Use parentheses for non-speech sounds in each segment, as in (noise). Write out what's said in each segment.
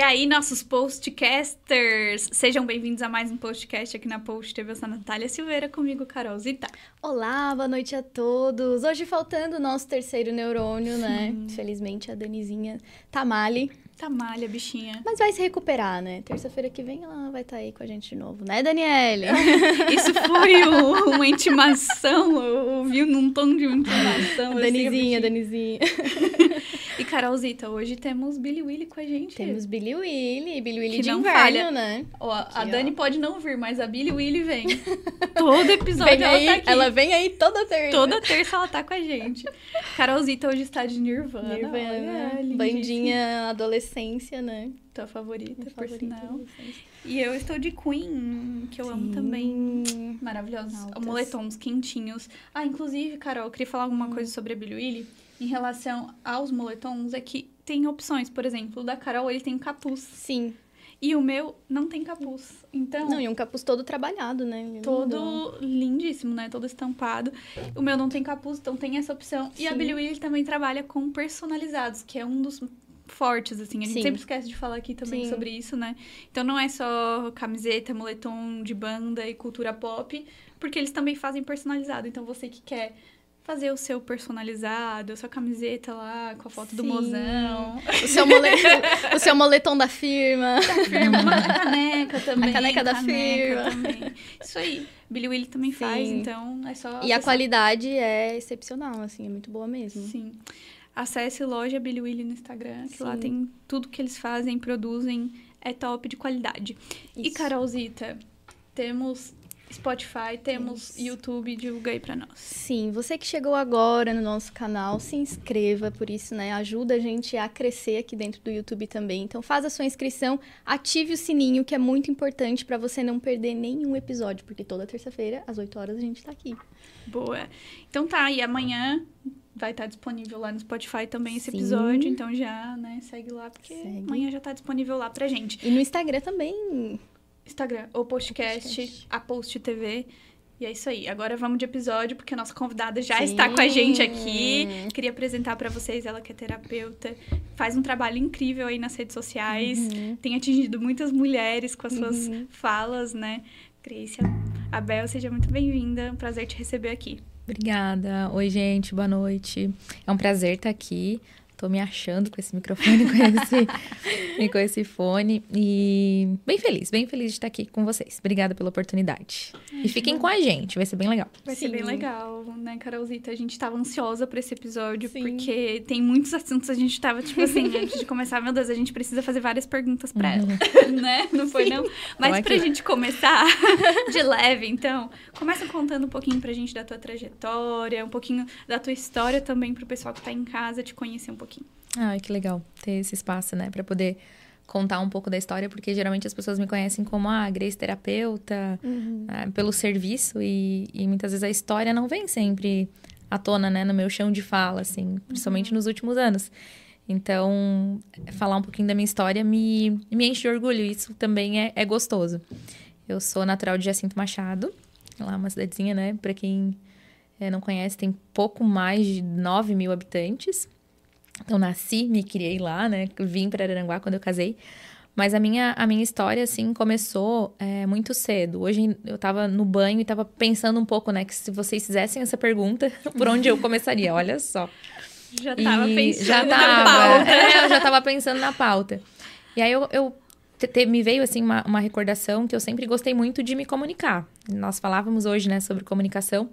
E aí, nossos postcasters, sejam bem-vindos a mais um podcast aqui na Post TV. Eu sou a Natália Silveira, comigo, Carol Zita. Olá, boa noite a todos. Hoje faltando o nosso terceiro neurônio, né? Felizmente a Danizinha tá male. Tá malha, bichinha. Mas vai se recuperar, né? Terça-feira que vem ela vai estar tá aí com a gente de novo, né, Daniele? (laughs) Isso foi o, uma intimação, eu ouvi num tom de intimação. Danizinha, assim, Danizinha. (laughs) Carolzita, hoje temos Billy Willy com a gente. Temos Billy Willy, Billy Willy que de inverno, falha. né? Ó, a Dani ó. pode não vir, mas a Billy Willy vem. (laughs) Todo episódio vem ela aí, tá aqui. Ela vem aí toda terça. Toda terça ela tá com a gente. Carolzita hoje está de Nirvana. Nirvana. Olha, Bandinha adolescência, né? Tua favorita, Tua por favorita, sinal. E eu estou de Queen, que eu Sim. amo também. Maravilhosos. Altas. Moletons quentinhos. Ah, inclusive, Carol, eu queria falar alguma hum. coisa sobre a Billy Willy em relação aos moletons é que tem opções. Por exemplo, o da Carol, ele tem capuz. Sim. E o meu não tem capuz. Então. Não, e um capuz todo trabalhado, né? Todo lindíssimo, né? Todo estampado. O meu não tem capuz, então tem essa opção. Sim. E a Billy Willy também trabalha com personalizados, que é um dos fortes, assim. A gente Sim. sempre esquece de falar aqui também Sim. sobre isso, né? Então não é só camiseta, moletom de banda e cultura pop, porque eles também fazem personalizado. Então você que quer fazer o seu personalizado, a sua camiseta lá com a foto Sim. do mozão. O seu, moletom, o seu moletom da firma. Da firma, uma caneca também. A caneca da firma. Também. Isso aí. Billy Willy também Sim. faz, então é só... E a qualidade é excepcional, assim, é muito boa mesmo. Sim. Acesse loja Billy Willy no Instagram, que Sim. lá tem tudo que eles fazem, produzem, é top de qualidade. Isso. E Carolzita, temos Spotify, temos Isso. YouTube, divulga aí pra nós. Sim, você que chegou agora no nosso canal, se inscreva, por isso, né, ajuda a gente a crescer aqui dentro do YouTube também. Então faz a sua inscrição, ative o sininho, que é muito importante para você não perder nenhum episódio, porque toda terça-feira, às 8 horas, a gente tá aqui. Boa. Então tá, e amanhã vai estar tá disponível lá no Spotify também esse Sim. episódio, então já, né, segue lá, porque segue. amanhã já tá disponível lá pra gente. E no Instagram também. Instagram, ou podcast, podcast. a Post TV. E é isso aí. Agora vamos de episódio, porque a nossa convidada já Sim. está com a gente aqui. Queria apresentar para vocês ela que é terapeuta, faz um trabalho incrível aí nas redes sociais, uhum. tem atingido muitas mulheres com as suas uhum. falas, né? Grace, Abel, seja muito bem-vinda. É um prazer te receber aqui. Obrigada. Oi, gente, boa noite. É um prazer estar aqui. Tô me achando com esse microfone, (laughs) com esse, e com esse fone. E bem feliz, bem feliz de estar aqui com vocês. Obrigada pela oportunidade. Ai, e fiquem com a gente, vai ser bem legal. Vai Sim. ser bem legal, né, Carolzita? A gente tava ansiosa por esse episódio, Sim. porque tem muitos assuntos. A gente tava, tipo assim, (laughs) antes de começar, meu Deus, a gente precisa fazer várias perguntas pra ela, uhum. né? Não foi, Sim. não? Mas então, pra gente começar (laughs) de leve, então, começa contando um pouquinho pra gente da tua trajetória, um pouquinho da tua história também pro pessoal que tá em casa te conhecer um pouquinho pouquinho. Ai, que legal ter esse espaço, né, para poder contar um pouco da história, porque geralmente as pessoas me conhecem como a ah, Grace terapeuta, uhum. né, pelo serviço, e, e, muitas vezes a história não vem sempre à tona, né, no meu chão de fala, assim, principalmente uhum. nos últimos anos. Então, falar um pouquinho da minha história me, me enche de orgulho, isso também é, é gostoso. Eu sou natural de Jacinto Machado, lá uma cidadezinha, né, para quem é, não conhece, tem pouco mais de 9 mil habitantes. Eu nasci, me criei lá, né? Vim para Araranguá quando eu casei. Mas a minha, a minha história, assim, começou é, muito cedo. Hoje eu tava no banho e tava pensando um pouco, né? Que se vocês fizessem essa pergunta, (laughs) por onde eu começaria? Olha só. Já tava e pensando já tava, na pauta. É, eu já tava pensando na pauta. E aí eu, eu te, me veio, assim, uma, uma recordação que eu sempre gostei muito de me comunicar. Nós falávamos hoje, né, sobre comunicação.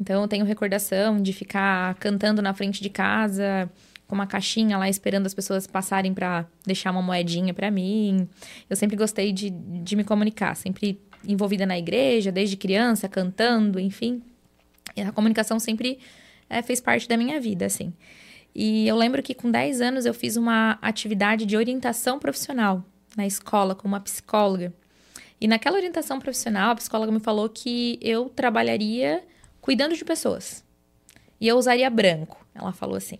Então eu tenho recordação de ficar cantando na frente de casa com uma caixinha lá esperando as pessoas passarem para deixar uma moedinha para mim. Eu sempre gostei de, de me comunicar, sempre envolvida na igreja, desde criança, cantando, enfim. E a comunicação sempre é, fez parte da minha vida, assim. E eu lembro que com 10 anos eu fiz uma atividade de orientação profissional na escola com uma psicóloga. E naquela orientação profissional, a psicóloga me falou que eu trabalharia cuidando de pessoas. E eu usaria branco. Ela falou assim.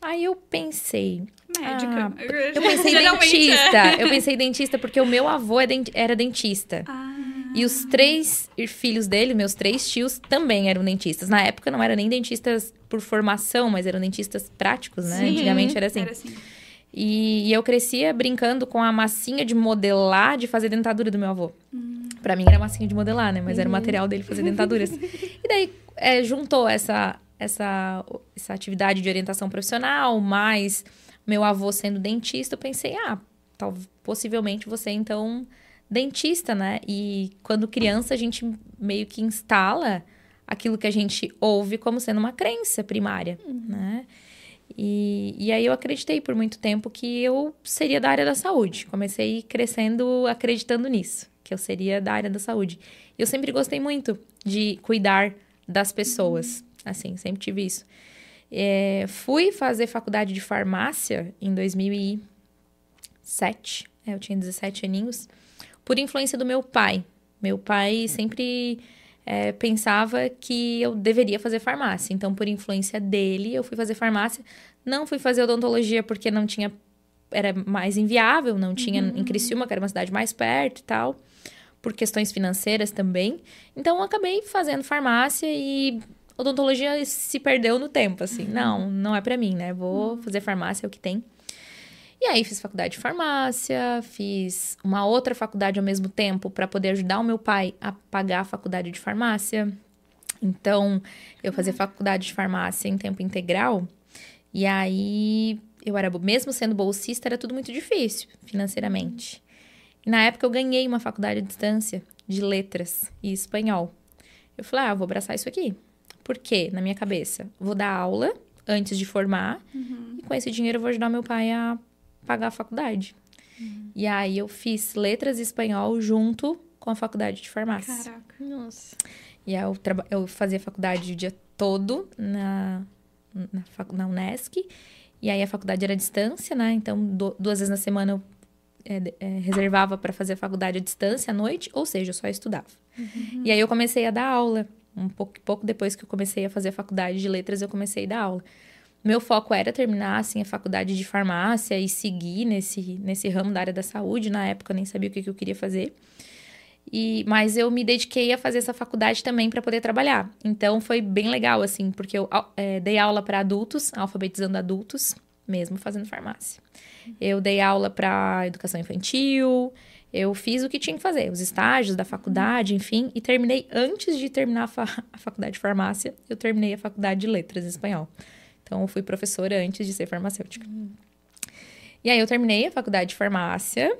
Aí eu pensei. Médica. Ah, eu pensei (laughs) dentista. É. Eu pensei dentista porque o meu avô é era dentista. Ah. E os três filhos dele, meus três tios, também eram dentistas. Na época não eram nem dentistas por formação, mas eram dentistas práticos, né? Sim, Antigamente era assim. Era assim. E, e, eu crescia brincando com a massinha de modelar, de fazer dentadura do meu avô. Hum. Para mim era massinha de modelar, né? Mas uhum. era o uhum. material dele fazer dentaduras. (laughs) e daí é, juntou essa, essa, essa atividade de orientação profissional, mais meu avô sendo dentista, eu pensei, ah, tal, possivelmente você então dentista, né? E quando criança a gente meio que instala aquilo que a gente ouve como sendo uma crença primária, uhum. né? E, e aí eu acreditei por muito tempo que eu seria da área da saúde. Comecei crescendo acreditando nisso, que eu seria da área da saúde. Eu sempre gostei muito de cuidar das pessoas, assim, sempre tive isso. É, fui fazer faculdade de farmácia em 2007, é, eu tinha 17 aninhos, por influência do meu pai. Meu pai sempre é, pensava que eu deveria fazer farmácia. Então, por influência dele, eu fui fazer farmácia. Não fui fazer odontologia porque não tinha. Era mais inviável, não tinha uhum. em Criciúma, que era uma cidade mais perto e tal. Por questões financeiras também. Então, eu acabei fazendo farmácia e odontologia se perdeu no tempo, assim. Uhum. Não, não é para mim, né? Vou uhum. fazer farmácia, é o que tem. E aí fiz faculdade de farmácia, fiz uma outra faculdade ao mesmo tempo para poder ajudar o meu pai a pagar a faculdade de farmácia. Então, eu fazia faculdade de farmácia em tempo integral. E aí, eu era, mesmo sendo bolsista, era tudo muito difícil financeiramente. E na época eu ganhei uma faculdade à distância de letras e espanhol. Eu falei, ah, eu vou abraçar isso aqui. Por quê? Na minha cabeça, vou dar aula antes de formar uhum. e com esse dinheiro eu vou ajudar meu pai a pagar a faculdade. Uhum. E aí eu fiz letras e espanhol junto com a faculdade de farmácia. Caraca, nossa. E aí eu, eu fazia faculdade o dia todo na, na, na Unesc. E aí a faculdade era à distância, né? Então, do, duas vezes na semana eu é, é, reservava para fazer a faculdade à distância à noite, ou seja, eu só estudava. Uhum. E aí eu comecei a dar aula. Um pouco, pouco depois que eu comecei a fazer a faculdade de letras, eu comecei a dar aula. Meu foco era terminar assim a faculdade de farmácia e seguir nesse, nesse ramo da área da saúde. Na época eu nem sabia o que, que eu queria fazer. E, mas eu me dediquei a fazer essa faculdade também para poder trabalhar. Então foi bem legal, assim, porque eu é, dei aula para adultos, alfabetizando adultos, mesmo fazendo farmácia. Eu dei aula para educação infantil, eu fiz o que tinha que fazer, os estágios da faculdade, enfim, e terminei antes de terminar a, fa (laughs) a faculdade de farmácia, eu terminei a faculdade de letras em espanhol. Então, eu fui professora antes de ser farmacêutica. Uhum. E aí, eu terminei a faculdade de farmácia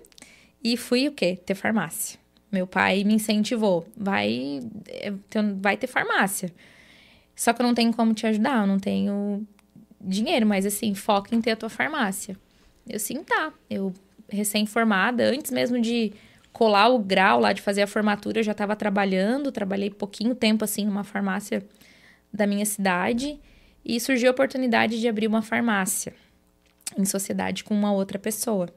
e fui o quê? Ter farmácia. Meu pai me incentivou. Vai, eh, vai ter farmácia. Só que eu não tenho como te ajudar, eu não tenho dinheiro, mas assim, foca em ter a tua farmácia. Eu sim, tá. Eu, recém-formada, antes mesmo de colar o grau lá, de fazer a formatura, eu já estava trabalhando. Trabalhei pouquinho tempo, assim, numa farmácia da minha cidade. E surgiu a oportunidade de abrir uma farmácia em sociedade com uma outra pessoa.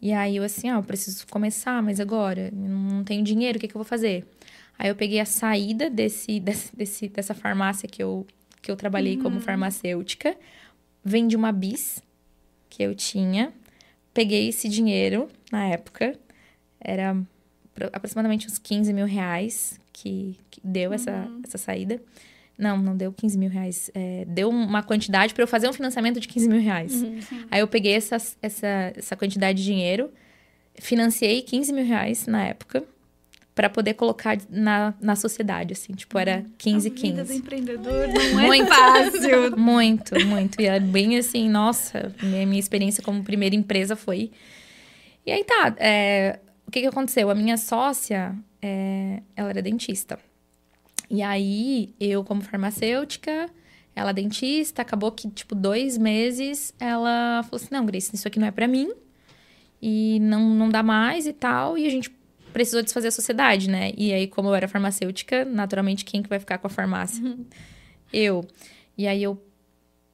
E aí eu assim, ah, eu preciso começar, mas agora não tenho dinheiro, o que, que eu vou fazer? Aí eu peguei a saída desse, (laughs) desse, dessa farmácia que eu, que eu trabalhei uhum. como farmacêutica, vendi uma bis que eu tinha, peguei esse dinheiro na época, era aproximadamente uns 15 mil reais que, que deu uhum. essa, essa saída. Não, não deu 15 mil reais. É, deu uma quantidade para eu fazer um financiamento de 15 mil reais. Uhum, Aí eu peguei essa, essa, essa quantidade de dinheiro, financiei 15 mil reais na época, para poder colocar na, na sociedade, assim. Tipo, era 15, a 15. Vida do empreendedor não é muito, fácil. Muito, muito. E é bem assim, nossa, minha, minha experiência como primeira empresa foi. E aí tá, é, o que, que aconteceu? A minha sócia, é, ela era dentista. E aí, eu, como farmacêutica, ela dentista, acabou que, tipo, dois meses, ela falou assim: não, Grace, isso aqui não é para mim. E não, não dá mais e tal. E a gente precisou desfazer a sociedade, né? E aí, como eu era farmacêutica, naturalmente, quem que vai ficar com a farmácia? Uhum. Eu. E aí eu,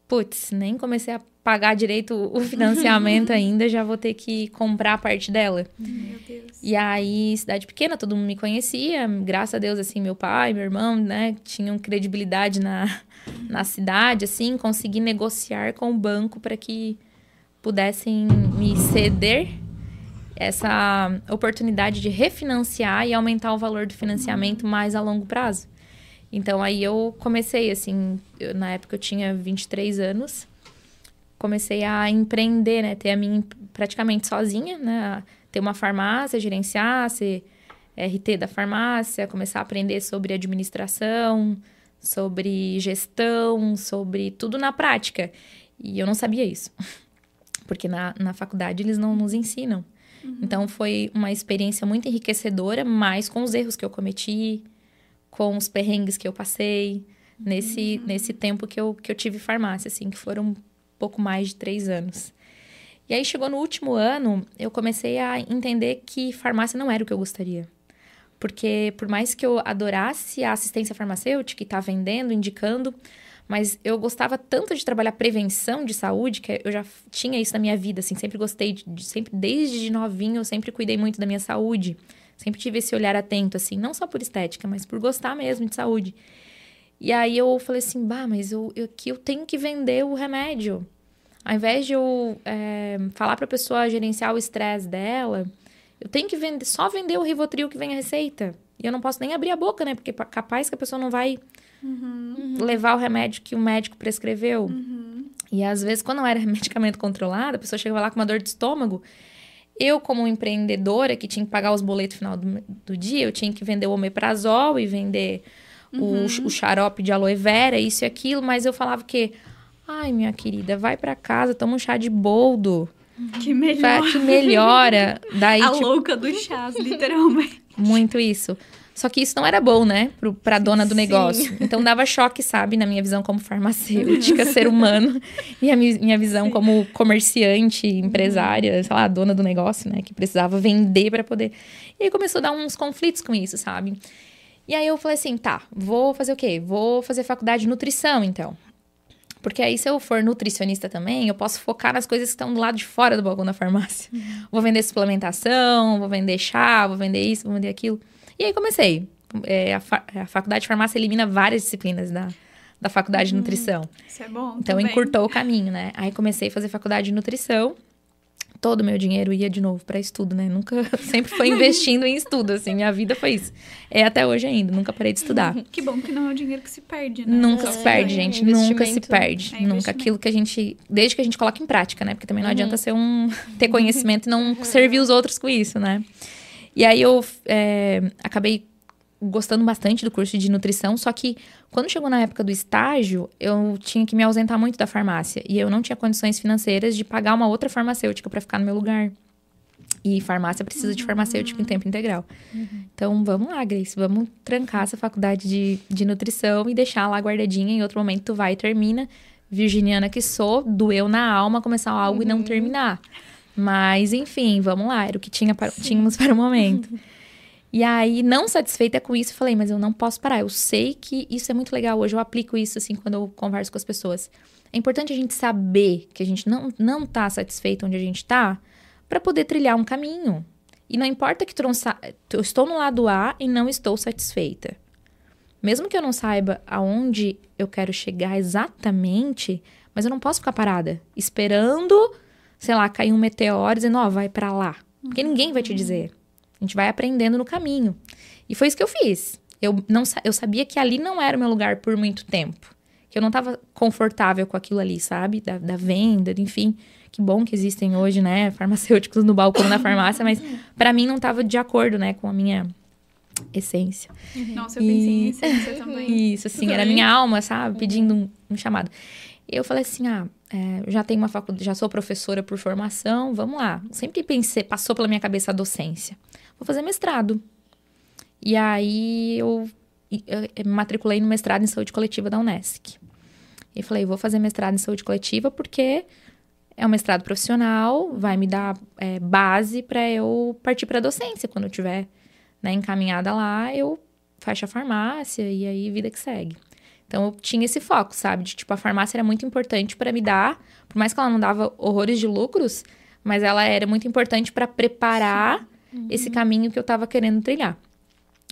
putz, nem comecei a pagar direito o financiamento (laughs) ainda, já vou ter que comprar a parte dela. Meu Deus. E aí, cidade pequena, todo mundo me conhecia. Graças a Deus, assim, meu pai, meu irmão, né, tinham credibilidade na, na cidade, assim, consegui negociar com o banco para que pudessem me ceder essa oportunidade de refinanciar e aumentar o valor do financiamento mais a longo prazo. Então aí eu comecei assim, eu, na época eu tinha 23 anos, comecei a empreender, né? Ter a minha praticamente sozinha, né? Ter uma farmácia, gerenciar, ser RT da farmácia, começar a aprender sobre administração, sobre gestão, sobre tudo na prática. E eu não sabia isso, (laughs) porque na, na faculdade eles não nos ensinam. Uhum. Então foi uma experiência muito enriquecedora, mas com os erros que eu cometi, com os perrengues que eu passei nesse, uhum. nesse tempo que eu, que eu tive farmácia, assim, que foram um pouco mais de três anos. E aí chegou no último ano, eu comecei a entender que farmácia não era o que eu gostaria. Porque por mais que eu adorasse a assistência farmacêutica e estar tá vendendo, indicando, mas eu gostava tanto de trabalhar prevenção de saúde, que eu já tinha isso na minha vida, assim, sempre gostei de, de sempre desde de novinho, eu sempre cuidei muito da minha saúde. Sempre tive esse olhar atento, assim, não só por estética, mas por gostar mesmo de saúde. E aí eu falei assim, bah, mas eu, eu, que eu tenho que vender o remédio. Ao invés de eu é, falar para a pessoa gerenciar o estresse dela, eu tenho que vender, só vender o Rivotril que vem a receita. E eu não posso nem abrir a boca, né? Porque capaz que a pessoa não vai uhum. levar o remédio que o médico prescreveu. Uhum. E às vezes, quando não era (laughs) medicamento controlado, a pessoa chegava lá com uma dor de estômago. Eu, como empreendedora que tinha que pagar os boletos no final do, do dia, eu tinha que vender o omeprazol e vender uhum. o, o xarope de aloe vera, isso e aquilo, mas eu falava que, ai, minha querida, vai para casa, toma um chá de boldo. Que melhora. Que melhora. (laughs) Daí, a tipo, louca dos chás, literalmente. Muito isso. Só que isso não era bom, né? Pro, pra dona do negócio. Sim. Então dava choque, sabe? Na minha visão como farmacêutica, ser humano. E a minha visão como comerciante, empresária, sei lá, dona do negócio, né? Que precisava vender para poder. E aí começou a dar uns conflitos com isso, sabe? E aí eu falei assim, tá, vou fazer o quê? Vou fazer faculdade de nutrição, então. Porque aí, se eu for nutricionista também, eu posso focar nas coisas que estão do lado de fora do balcão da farmácia. Uhum. Vou vender suplementação, vou vender chá, vou vender isso, vou vender aquilo. E aí comecei. É, a, fa a, faculdade de farmácia elimina várias disciplinas da, da faculdade de nutrição. Isso é bom. Então também. encurtou o caminho, né? Aí comecei a fazer faculdade de nutrição todo o meu dinheiro ia de novo para estudo, né? Nunca, (laughs) sempre foi investindo em estudo, assim, minha vida foi isso. É até hoje ainda, nunca parei de estudar. (laughs) Que bom que não é o dinheiro que se perde, né? Nunca é, se perde, gente, é nunca se perde. É nunca aquilo que a gente, desde que a gente coloca em prática, né? Porque também não uhum. adianta ser um, (laughs) ter conhecimento e não servir os outros com isso, né? E aí eu é, acabei gostando bastante do curso de nutrição, só que quando chegou na época do estágio, eu tinha que me ausentar muito da farmácia e eu não tinha condições financeiras de pagar uma outra farmacêutica para ficar no meu lugar. E farmácia precisa uhum. de farmacêutico em tempo integral. Uhum. Então, vamos lá, Grace, vamos trancar essa faculdade de, de nutrição e deixar lá guardadinha. Em outro momento, tu vai e termina. Virginiana que sou, doeu na alma começar algo uhum. e não uhum. terminar. Mas, enfim, vamos lá, era o que tinha para, tínhamos para o momento. E aí, não satisfeita com isso, falei, mas eu não posso parar. Eu sei que isso é muito legal. Hoje eu aplico isso, assim, quando eu converso com as pessoas. É importante a gente saber que a gente não, não tá satisfeito onde a gente tá para poder trilhar um caminho. E não importa que eu estou no lado A e não estou satisfeita. Mesmo que eu não saiba aonde eu quero chegar exatamente, mas eu não posso ficar parada esperando, sei lá, cair um meteoro dizendo, ó, oh, vai para lá. Porque ninguém vai te dizer. A gente vai aprendendo no caminho. E foi isso que eu fiz. Eu, não, eu sabia que ali não era o meu lugar por muito tempo. Que eu não estava confortável com aquilo ali, sabe? Da, da venda, enfim. Que bom que existem hoje, né? (laughs) Farmacêuticos no balcão da farmácia, mas para mim não estava de acordo, né? Com a minha essência. Nossa, eu e... pensei em essência também. (laughs) Isso, assim, era minha alma, sabe? Pedindo um, um chamado. Eu falei assim, ah, é, já tenho uma faculdade, já sou professora por formação, vamos lá. Sempre pensei, passou pela minha cabeça a docência vou fazer mestrado. E aí eu, eu me matriculei no mestrado em saúde coletiva da Unesc. E falei, vou fazer mestrado em saúde coletiva porque é um mestrado profissional, vai me dar é, base para eu partir para docência. Quando eu tiver né, encaminhada lá, eu fecho a farmácia e aí vida que segue. Então eu tinha esse foco, sabe? De tipo, a farmácia era muito importante para me dar, por mais que ela não dava horrores de lucros, mas ela era muito importante para preparar uhum. esse caminho que eu estava querendo trilhar.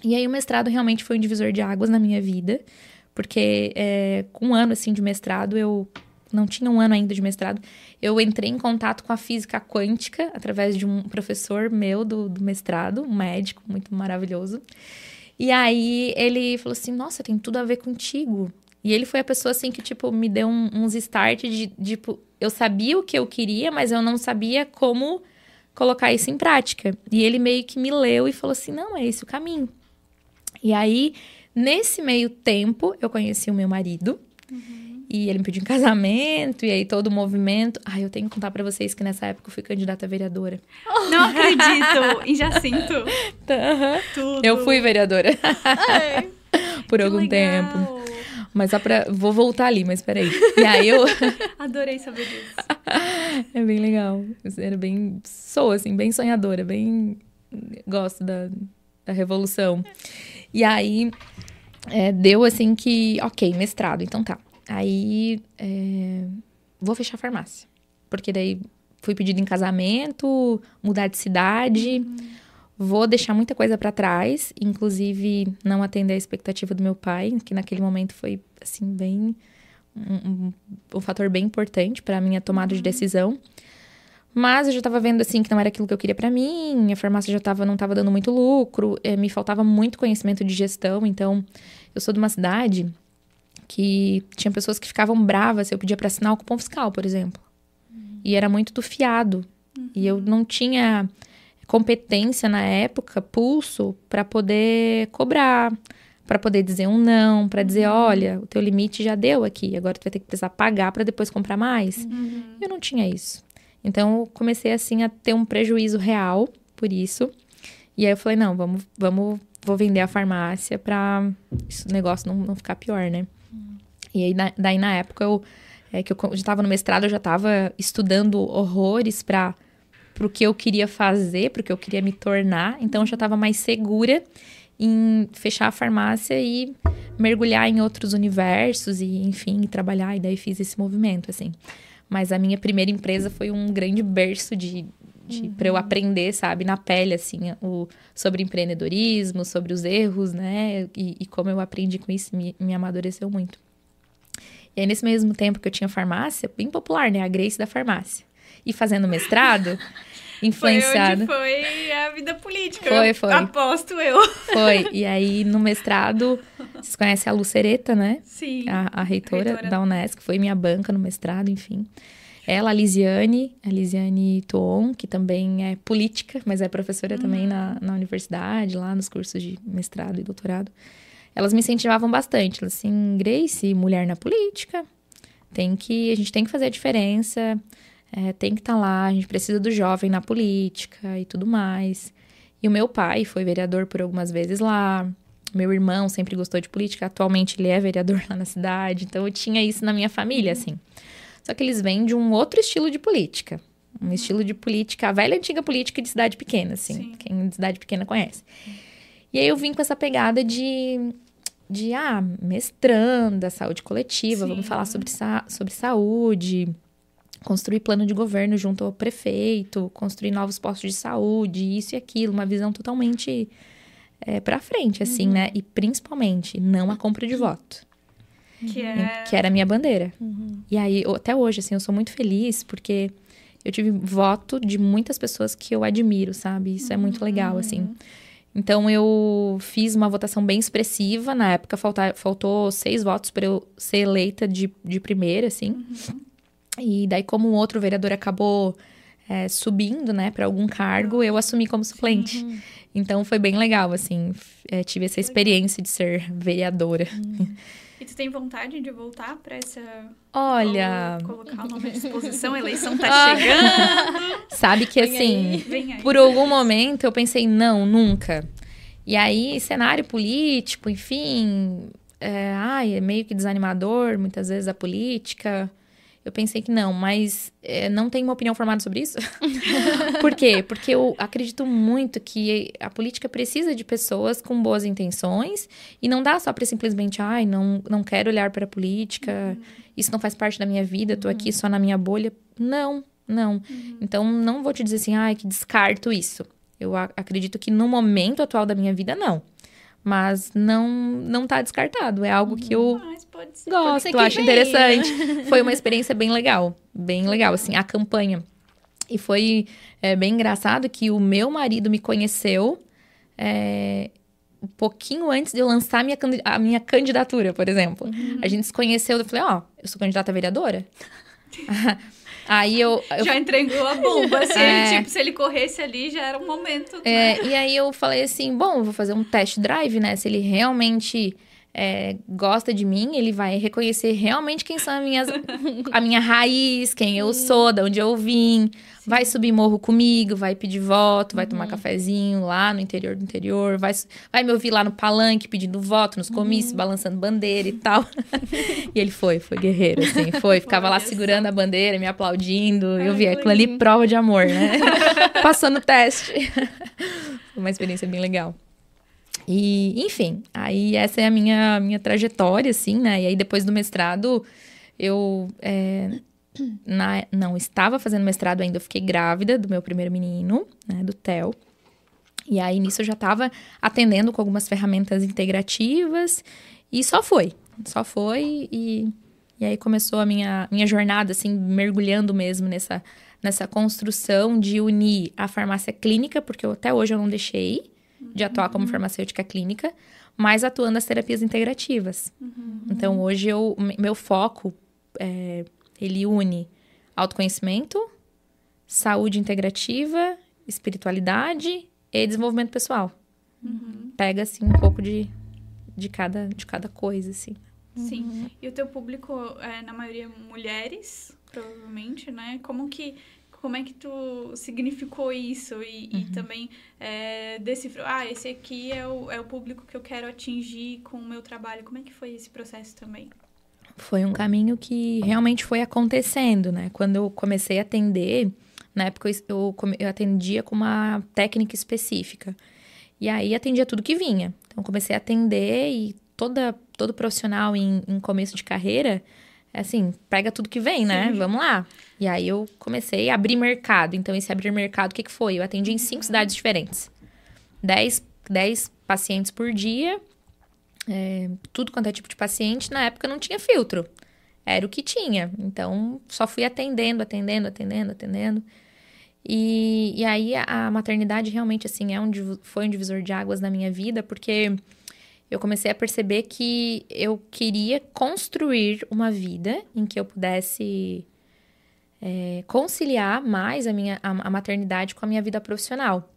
E aí o mestrado realmente foi um divisor de águas na minha vida, porque é, com um ano assim de mestrado eu não tinha um ano ainda de mestrado, eu entrei em contato com a física quântica através de um professor meu do, do mestrado, um médico muito maravilhoso. E aí ele falou assim: Nossa, tem tudo a ver contigo. E ele foi a pessoa, assim, que, tipo, me deu um, uns start de, tipo, eu sabia o que eu queria, mas eu não sabia como colocar isso em prática. E ele meio que me leu e falou assim: não, é esse o caminho. E aí, nesse meio tempo, eu conheci o meu marido. Uhum. E ele me pediu um (laughs) casamento, e aí todo o movimento. Ai, eu tenho que contar para vocês que nessa época eu fui candidata a vereadora. (laughs) Não acredito! em Jacinto. Uhum. Tudo. Eu fui vereadora. Ai, (laughs) Por algum legal. tempo. Mas só pra. Vou voltar ali, mas peraí. E aí eu. Adorei saber disso. é bem legal. Era bem. Sou, assim, bem sonhadora, bem. Gosto da, da revolução. E aí. É, deu assim que. Ok, mestrado, então tá. Aí, é, vou fechar a farmácia. Porque daí fui pedido em casamento, mudar de cidade. Uhum. Vou deixar muita coisa para trás, inclusive não atender a expectativa do meu pai, que naquele momento foi, assim, bem. Um, um, um fator bem importante para minha tomada uhum. de decisão. Mas eu já estava vendo assim que não era aquilo que eu queria para mim, a farmácia já tava, não estava dando muito lucro, é, me faltava muito conhecimento de gestão, então eu sou de uma cidade que tinha pessoas que ficavam bravas se eu pedia para assinar o cupom fiscal, por exemplo. Uhum. E era muito do fiado. Uhum. E eu não tinha competência na época, pulso, para poder cobrar, para poder dizer um não, para dizer, uhum. olha, o teu limite já deu aqui, agora tu vai ter que precisar pagar para depois comprar mais. Uhum. Eu não tinha isso. Então eu comecei assim a ter um prejuízo real por isso. E aí eu falei, não, vamos, vamos, vou vender a farmácia para o negócio não, não ficar pior, né? E aí, na, daí, na época, eu, é, que eu já estava no mestrado, eu já estava estudando horrores para o que eu queria fazer, para o que eu queria me tornar. Então, eu já estava mais segura em fechar a farmácia e mergulhar em outros universos e, enfim, trabalhar. E daí fiz esse movimento, assim. Mas a minha primeira empresa foi um grande berço de, de uhum. para eu aprender, sabe, na pele, assim, o, sobre empreendedorismo, sobre os erros, né? E, e como eu aprendi com isso, me, me amadureceu muito. E aí, nesse mesmo tempo que eu tinha farmácia, bem popular, né? A Grace da farmácia. E fazendo mestrado, (laughs) influenciado. Foi onde foi a vida política. Foi, foi. Aposto eu. Foi. (laughs) E aí, no mestrado, vocês conhecem a Lucereta, né? Sim. A, a reitora, reitora da Unesc, foi minha banca no mestrado, enfim. Ela, a Lisiane, a Lisiane Toon, que também é política, mas é professora uhum. também na, na universidade, lá nos cursos de mestrado e doutorado elas me incentivavam bastante. Elas assim, Grace, mulher na política, tem que, a gente tem que fazer a diferença, é, tem que estar tá lá, a gente precisa do jovem na política e tudo mais. E o meu pai foi vereador por algumas vezes lá. Meu irmão sempre gostou de política, atualmente ele é vereador (laughs) lá na cidade, então eu tinha isso na minha família, assim. Só que eles vêm de um outro estilo de política. Um estilo de política, a velha antiga política de cidade pequena, assim. Sim. Quem de cidade pequena conhece. E aí eu vim com essa pegada de, de ah, mestranda, saúde coletiva, Sim. vamos falar sobre, sa sobre saúde, construir plano de governo junto ao prefeito, construir novos postos de saúde, isso e aquilo, uma visão totalmente é, para frente, assim, uhum. né? E principalmente, não a compra de voto. Que, é... que era a minha bandeira. Uhum. E aí, até hoje, assim, eu sou muito feliz porque eu tive voto de muitas pessoas que eu admiro, sabe? Isso é muito legal, assim. Então eu fiz uma votação bem expressiva. Na época falta, faltou seis votos para eu ser eleita de, de primeira, assim. Uhum. E daí, como um outro vereador acabou é, subindo, né, para algum cargo, eu assumi como suplente. Uhum. Então foi bem legal, assim. É, tive essa experiência de ser vereadora. Uhum. E tu tem vontade de voltar para essa. Olha. Ou colocar o nome à disposição, a eleição tá (laughs) ah. chegando. Sabe que assim, por algum momento eu pensei, não, nunca. E aí, cenário político, enfim. É, ai, é meio que desanimador, muitas vezes, a política. Eu pensei que não, mas é, não tenho uma opinião formada sobre isso. (laughs) (laughs) Por quê? Porque eu acredito muito que a política precisa de pessoas com boas intenções e não dá só para simplesmente, ai, não, não quero olhar para a política, uhum. isso não faz parte da minha vida, tô aqui só na minha bolha. Não, não. Uhum. Então, não vou te dizer assim, ai, que descarto isso. Eu acredito que no momento atual da minha vida, não. Mas não não tá descartado. É algo que eu gosto, acho vem, interessante. (laughs) Foi uma experiência bem legal. Bem legal, assim, a campanha. E foi é, bem engraçado que o meu marido me conheceu é, um pouquinho antes de eu lançar a minha, a minha candidatura, por exemplo. Uhum. A gente se conheceu, eu falei, ó, oh, eu sou candidata a vereadora. (laughs) aí eu, eu, Já entregou a bomba, assim, é... tipo, se ele corresse ali, já era um momento. Né? É, e aí eu falei assim, bom, vou fazer um test drive, né? Se ele realmente é, gosta de mim, ele vai reconhecer realmente quem são as minhas, (laughs) a minha raiz, quem eu sou, de onde eu vim. Sim. Vai subir morro comigo, vai pedir voto, vai uhum. tomar cafezinho lá no interior do interior, vai, vai me ouvir lá no palanque pedindo voto, nos comícios, uhum. balançando bandeira e tal. (laughs) e ele foi, foi guerreiro, assim, foi. Ficava lá segurando a bandeira, me aplaudindo. Ai, eu vi aquilo ali, prova de amor, né? (laughs) Passando o teste. Foi uma experiência bem legal. E, enfim, aí essa é a minha, minha trajetória, assim, né? E aí depois do mestrado, eu é, na, não estava fazendo mestrado ainda, eu fiquei grávida do meu primeiro menino, né? Do Theo. E aí nisso eu já estava atendendo com algumas ferramentas integrativas e só foi. Só foi e, e aí começou a minha, minha jornada, assim, mergulhando mesmo nessa, nessa construção de unir a farmácia clínica, porque eu, até hoje eu não deixei, de atuar como uhum. farmacêutica clínica, mas atuando nas terapias integrativas. Uhum. Então, hoje, eu, meu foco, é, ele une autoconhecimento, saúde integrativa, espiritualidade e desenvolvimento pessoal. Uhum. Pega, assim, um pouco de, de, cada, de cada coisa, assim. Sim. Uhum. E o teu público é, na maioria, mulheres, provavelmente, né? Como que como é que tu significou isso e, uhum. e também é, decifrou, ah, esse aqui é o, é o público que eu quero atingir com o meu trabalho. Como é que foi esse processo também? Foi um caminho que realmente foi acontecendo, né? Quando eu comecei a atender, na época eu, eu atendia com uma técnica específica. E aí atendia tudo que vinha. Então comecei a atender e toda, todo profissional em, em começo de carreira é assim, pega tudo que vem, né? Sim. Vamos lá. E aí eu comecei a abrir mercado. Então, esse abrir mercado, o que, que foi? Eu atendi em cinco cidades diferentes. Dez, dez pacientes por dia. É, tudo quanto é tipo de paciente. Na época não tinha filtro. Era o que tinha. Então, só fui atendendo, atendendo, atendendo, atendendo. E, e aí, a maternidade realmente, assim, é um, foi um divisor de águas na minha vida, porque eu comecei a perceber que eu queria construir uma vida em que eu pudesse é, conciliar mais a minha a, a, maternidade com a minha vida profissional.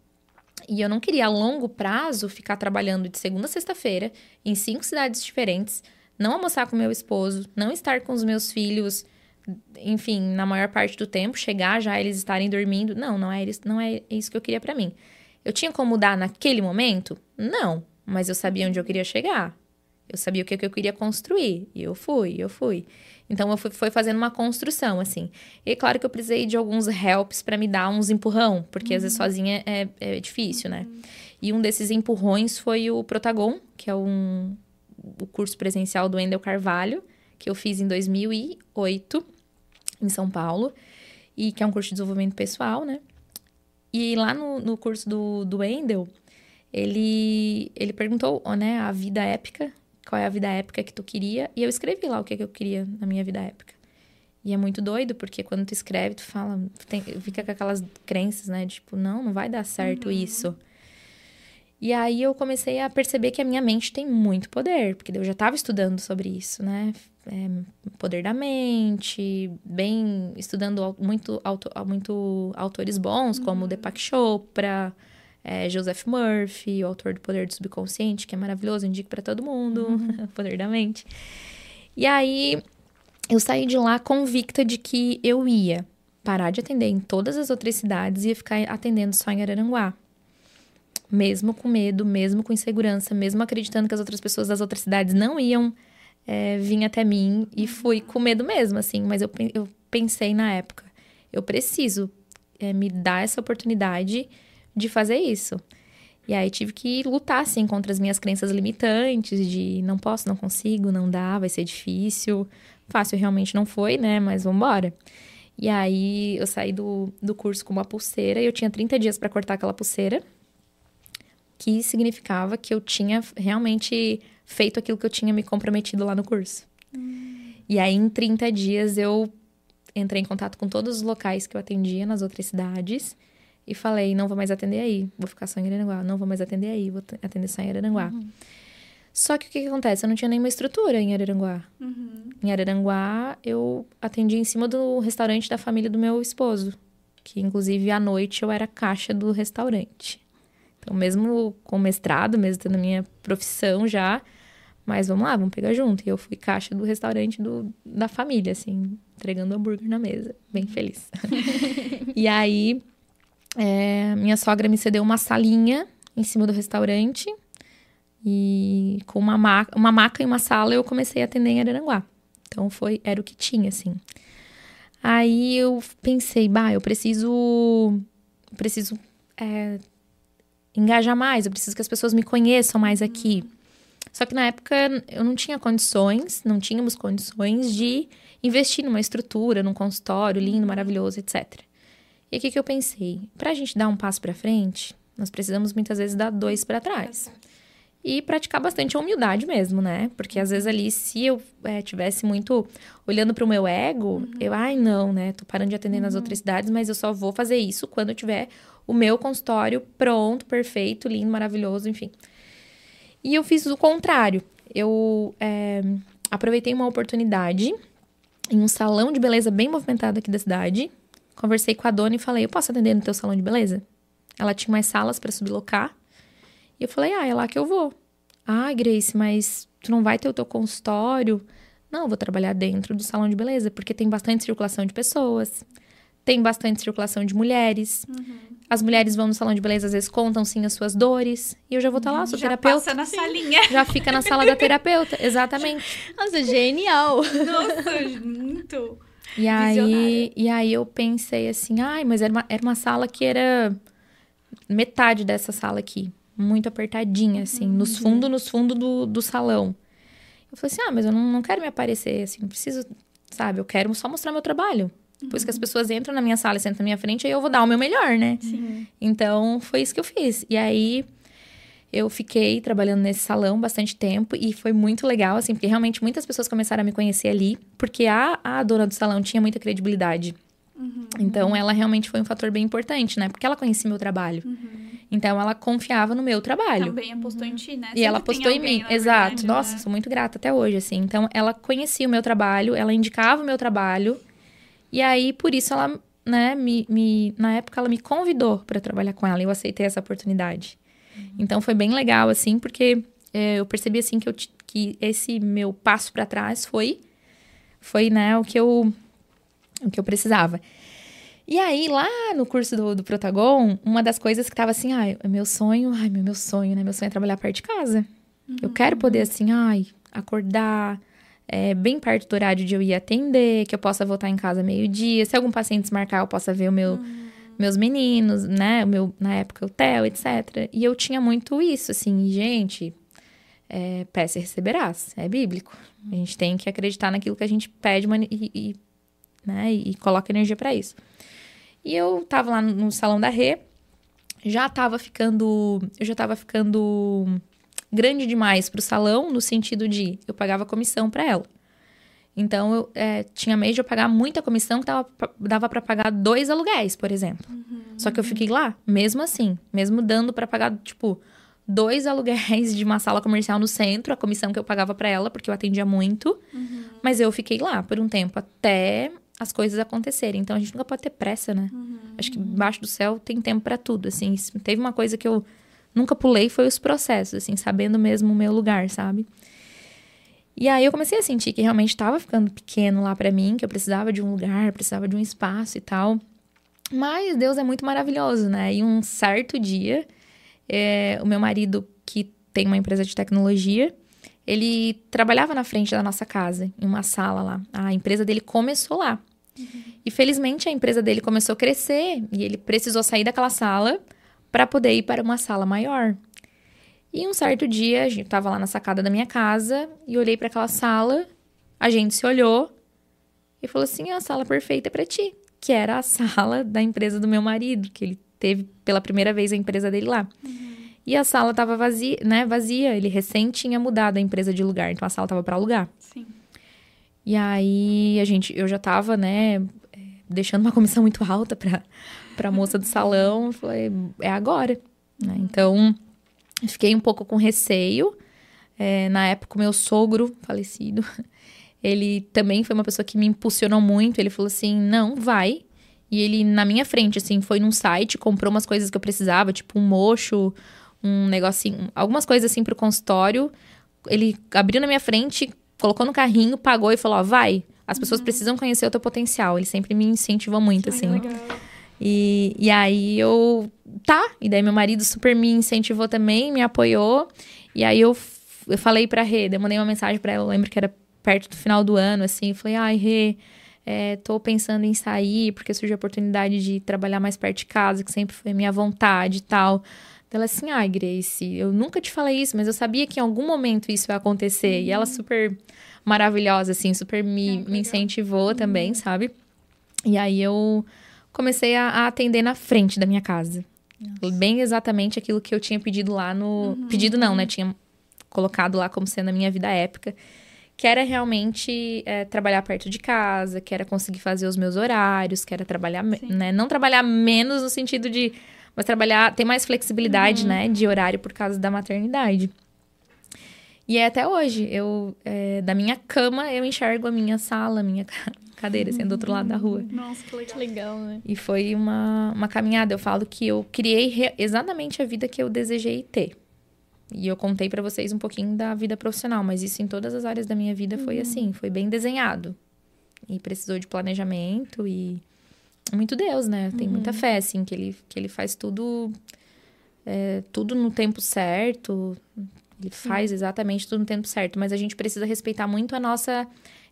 E eu não queria a longo prazo ficar trabalhando de segunda a sexta-feira em cinco cidades diferentes, não almoçar com meu esposo, não estar com os meus filhos, enfim, na maior parte do tempo, chegar já eles estarem dormindo. Não, não é, não é isso que eu queria para mim. Eu tinha como mudar naquele momento? Não, mas eu sabia onde eu queria chegar. Eu sabia o que, eu queria construir. E eu fui, eu fui. Então, eu fui, fui fazendo uma construção, assim. E claro que eu precisei de alguns helps para me dar uns empurrão, porque uhum. às vezes uhum. sozinha é, é difícil, né? uhum. né? E um desses empurrões foi o Protagon, que é um, o curso presencial do Endel Carvalho, que eu fiz em 2008, em São Paulo, e que é um curso de desenvolvimento pessoal, né? E lá no, no curso do, do Endel, ele, ele perguntou, né, a vida épica, qual é a vida épica que tu queria, e eu escrevi lá o que, que eu queria na minha vida épica. E é muito doido, porque quando tu escreve, tu fala, tem, fica com aquelas crenças, né, tipo, não, não vai dar certo uhum. isso. E aí eu comecei a perceber que a minha mente tem muito poder, porque eu já estava estudando sobre isso, né? É, poder da mente, bem estudando muito, auto, muito autores bons, uhum. como Deepak Chopra, é, Joseph Murphy, o autor do Poder do Subconsciente, que é maravilhoso, indico para todo mundo, uhum. (laughs) Poder da Mente. E aí eu saí de lá convicta de que eu ia parar de atender em todas as outras cidades e ia ficar atendendo só em Araranguá. Mesmo com medo, mesmo com insegurança, mesmo acreditando que as outras pessoas das outras cidades não iam é, vir até mim. E fui com medo mesmo, assim. Mas eu, eu pensei na época, eu preciso é, me dar essa oportunidade de fazer isso. E aí tive que lutar, assim, contra as minhas crenças limitantes de não posso, não consigo, não dá, vai ser difícil. Fácil realmente não foi, né? Mas vambora. E aí eu saí do, do curso com uma pulseira e eu tinha 30 dias para cortar aquela pulseira, que significava que eu tinha realmente feito aquilo que eu tinha me comprometido lá no curso. Hum. E aí em 30 dias eu entrei em contato com todos os locais que eu atendia nas outras cidades e falei, não vou mais atender aí, vou ficar só em Araranguá. Não vou mais atender aí, vou atender só em Araranguá. Uhum. Só que o que, que, acontece? Eu não tinha nenhuma estrutura em Araranguá. Uhum. Em Araranguá, eu atendi em cima do restaurante da família do meu esposo. Que, inclusive, à noite eu era caixa do restaurante. Então, mesmo com mestrado, mesmo tendo a minha profissão já, mas vamos lá, vamos pegar junto. E eu fui caixa do restaurante do, da família, assim, entregando hambúrguer na mesa, bem feliz. (laughs) e aí, é, minha sogra me cedeu uma salinha em cima do restaurante. E com uma maca, uma maca e uma sala eu comecei a atender em Araranguá. Então foi, era o que tinha, assim. Aí eu pensei, bah, eu preciso. Preciso é, engajar mais, eu preciso que as pessoas me conheçam mais aqui. Só que na época eu não tinha condições, não tínhamos condições de investir numa estrutura, num consultório lindo, maravilhoso, etc. E aqui que eu pensei, para a gente dar um passo para frente, nós precisamos muitas vezes dar dois para trás. E praticar bastante a humildade mesmo, né? Porque às vezes ali, se eu é, tivesse muito olhando para o meu ego, uhum. eu, ai, não, né? Tô parando de atender uhum. nas outras cidades, mas eu só vou fazer isso quando eu tiver o meu consultório pronto, perfeito, lindo, maravilhoso, enfim. E eu fiz o contrário. Eu é, aproveitei uma oportunidade em um salão de beleza bem movimentado aqui da cidade. Conversei com a dona e falei: Eu posso atender no teu salão de beleza? Ela tinha mais salas para sublocar. E eu falei: Ah, é lá que eu vou. Ah, Grace, mas tu não vai ter o teu consultório? Não, eu vou trabalhar dentro do salão de beleza, porque tem bastante circulação de pessoas tem bastante circulação de mulheres. Uhum. As mulheres vão no salão de beleza, às vezes contam sim as suas dores. E eu já vou estar tá lá, sou já terapeuta. Passa na salinha. Já fica na sala da terapeuta, (laughs) exatamente. Nossa, genial. Nossa, muito. E aí, e aí eu pensei assim, ai, mas era uma, era uma sala que era metade dessa sala aqui. Muito apertadinha, assim, uhum. nos fundos, nos fundos do, do salão. Eu falei assim, ah, mas eu não, não quero me aparecer, assim, não preciso, sabe? Eu quero só mostrar meu trabalho. Depois uhum. que as pessoas entram na minha sala e sentam na minha frente, aí eu vou dar o meu melhor, né? Sim. Então, foi isso que eu fiz. E aí, eu fiquei trabalhando nesse salão bastante tempo e foi muito legal, assim, porque realmente muitas pessoas começaram a me conhecer ali, porque a, a dona do salão tinha muita credibilidade. Uhum. Então, ela realmente foi um fator bem importante, né? Porque ela conhecia meu trabalho. Uhum. Então, ela confiava no meu trabalho. Também apostou em ti, né? E Sempre ela apostou em mim, exato. Verdade, Nossa, né? sou muito grata até hoje, assim. Então, ela conhecia o meu trabalho, ela indicava o meu trabalho. E aí, por isso, ela, né, me, me na época, ela me convidou para trabalhar com ela e eu aceitei essa oportunidade. Uhum. Então, foi bem legal, assim, porque é, eu percebi, assim, que, eu, que esse meu passo para trás foi, foi, né, o que eu, o que eu precisava. E aí, lá no curso do, do Protagon, uma das coisas que tava assim, ai, meu sonho, ai, meu, meu sonho, né? Meu sonho é trabalhar perto de casa. Uhum. Eu quero poder, assim, ai, acordar, é, bem perto do horário de eu ir atender, que eu possa voltar em casa meio-dia. Se algum paciente desmarcar, eu possa ver o meu, uhum. Meus meninos, né? O meu, na época, o Theo, etc. E eu tinha muito isso, assim, gente, é, peça e receberás. É bíblico. A gente tem que acreditar naquilo que a gente pede e, e, né, e coloca energia para isso. E eu tava lá no salão da Rê, já tava ficando. Eu já tava ficando grande demais para o salão, no sentido de eu pagava comissão para ela. Então, eu é, tinha mês de eu pagar muita comissão que dava, dava para pagar dois aluguéis, por exemplo. Uhum, Só que eu fiquei lá, mesmo assim, mesmo dando para pagar, tipo, dois (laughs) aluguéis de uma sala comercial no centro, a comissão que eu pagava para ela, porque eu atendia muito. Uhum. Mas eu fiquei lá por um tempo, até as coisas acontecerem. Então, a gente nunca pode ter pressa, né? Uhum. Acho que embaixo do céu tem tempo para tudo, assim. Teve uma coisa que eu nunca pulei foi os processos, assim, sabendo mesmo o meu lugar, sabe? E aí eu comecei a sentir que realmente estava ficando pequeno lá para mim, que eu precisava de um lugar, precisava de um espaço e tal. Mas Deus é muito maravilhoso, né? E um certo dia, é, o meu marido, que tem uma empresa de tecnologia, ele trabalhava na frente da nossa casa, em uma sala lá. A empresa dele começou lá. Uhum. E felizmente a empresa dele começou a crescer e ele precisou sair daquela sala para poder ir para uma sala maior. E um certo dia, a gente estava lá na sacada da minha casa e olhei para aquela sala, a gente se olhou e falou assim: é a sala perfeita para ti, que era a (laughs) sala da empresa do meu marido, que ele teve pela primeira vez a empresa dele lá. Uhum. E a sala estava vazia, né? Vazia. Ele recém tinha mudado a empresa de lugar, então a sala estava para alugar. Sim. E aí a gente, eu já estava, né, deixando uma comissão muito alta para a moça do salão. Eu falei, é agora. Né? Então, fiquei um pouco com receio. É, na época, o meu sogro falecido, (laughs) ele também foi uma pessoa que me impulsionou muito. Ele falou assim: não, vai. E ele, na minha frente, assim, foi num site, comprou umas coisas que eu precisava, tipo um mocho, um negocinho, algumas coisas assim pro consultório. Ele abriu na minha frente, colocou no carrinho, pagou e falou: ó, vai. As pessoas uhum. precisam conhecer o teu potencial. Ele sempre me incentivou muito, assim. Legal. E, e aí eu. Tá. E daí meu marido super me incentivou também, me apoiou. E aí eu, eu falei pra Rê, eu mandei uma mensagem pra ela, eu lembro que era perto do final do ano, assim. Falei, ai, Rê. É, tô pensando em sair porque surgiu a oportunidade de trabalhar mais perto de casa, que sempre foi minha vontade e tal. Ela assim, ai, Grace, eu nunca te falei isso, mas eu sabia que em algum momento isso ia acontecer. Uhum. E ela uhum. super maravilhosa, assim, super me, é, me incentivou uhum. também, sabe? E aí eu comecei a, a, atender na frente da minha casa. Nossa. Bem exatamente aquilo que eu tinha pedido lá no. Uhum. Pedido não, né? Tinha colocado lá como sendo a minha vida épica. Que era realmente é, trabalhar perto de casa, que era conseguir fazer os meus horários, que era trabalhar, né? Não trabalhar menos no sentido de mas trabalhar, ter mais flexibilidade, uhum. né, de horário por causa da maternidade. E é até hoje, eu, é, da minha cama, eu enxergo a minha sala, a minha (laughs) cadeira, assim, do outro lado da rua. Nossa, que legal, né? E foi uma, uma caminhada. Eu falo que eu criei exatamente a vida que eu desejei ter. E eu contei para vocês um pouquinho da vida profissional, mas isso em todas as áreas da minha vida foi uhum. assim, foi bem desenhado. E precisou de planejamento e muito Deus, né? Tem uhum. muita fé, assim, que ele, que ele faz tudo, é, tudo no tempo certo. Ele faz exatamente tudo no tempo certo. Mas a gente precisa respeitar muito a nossa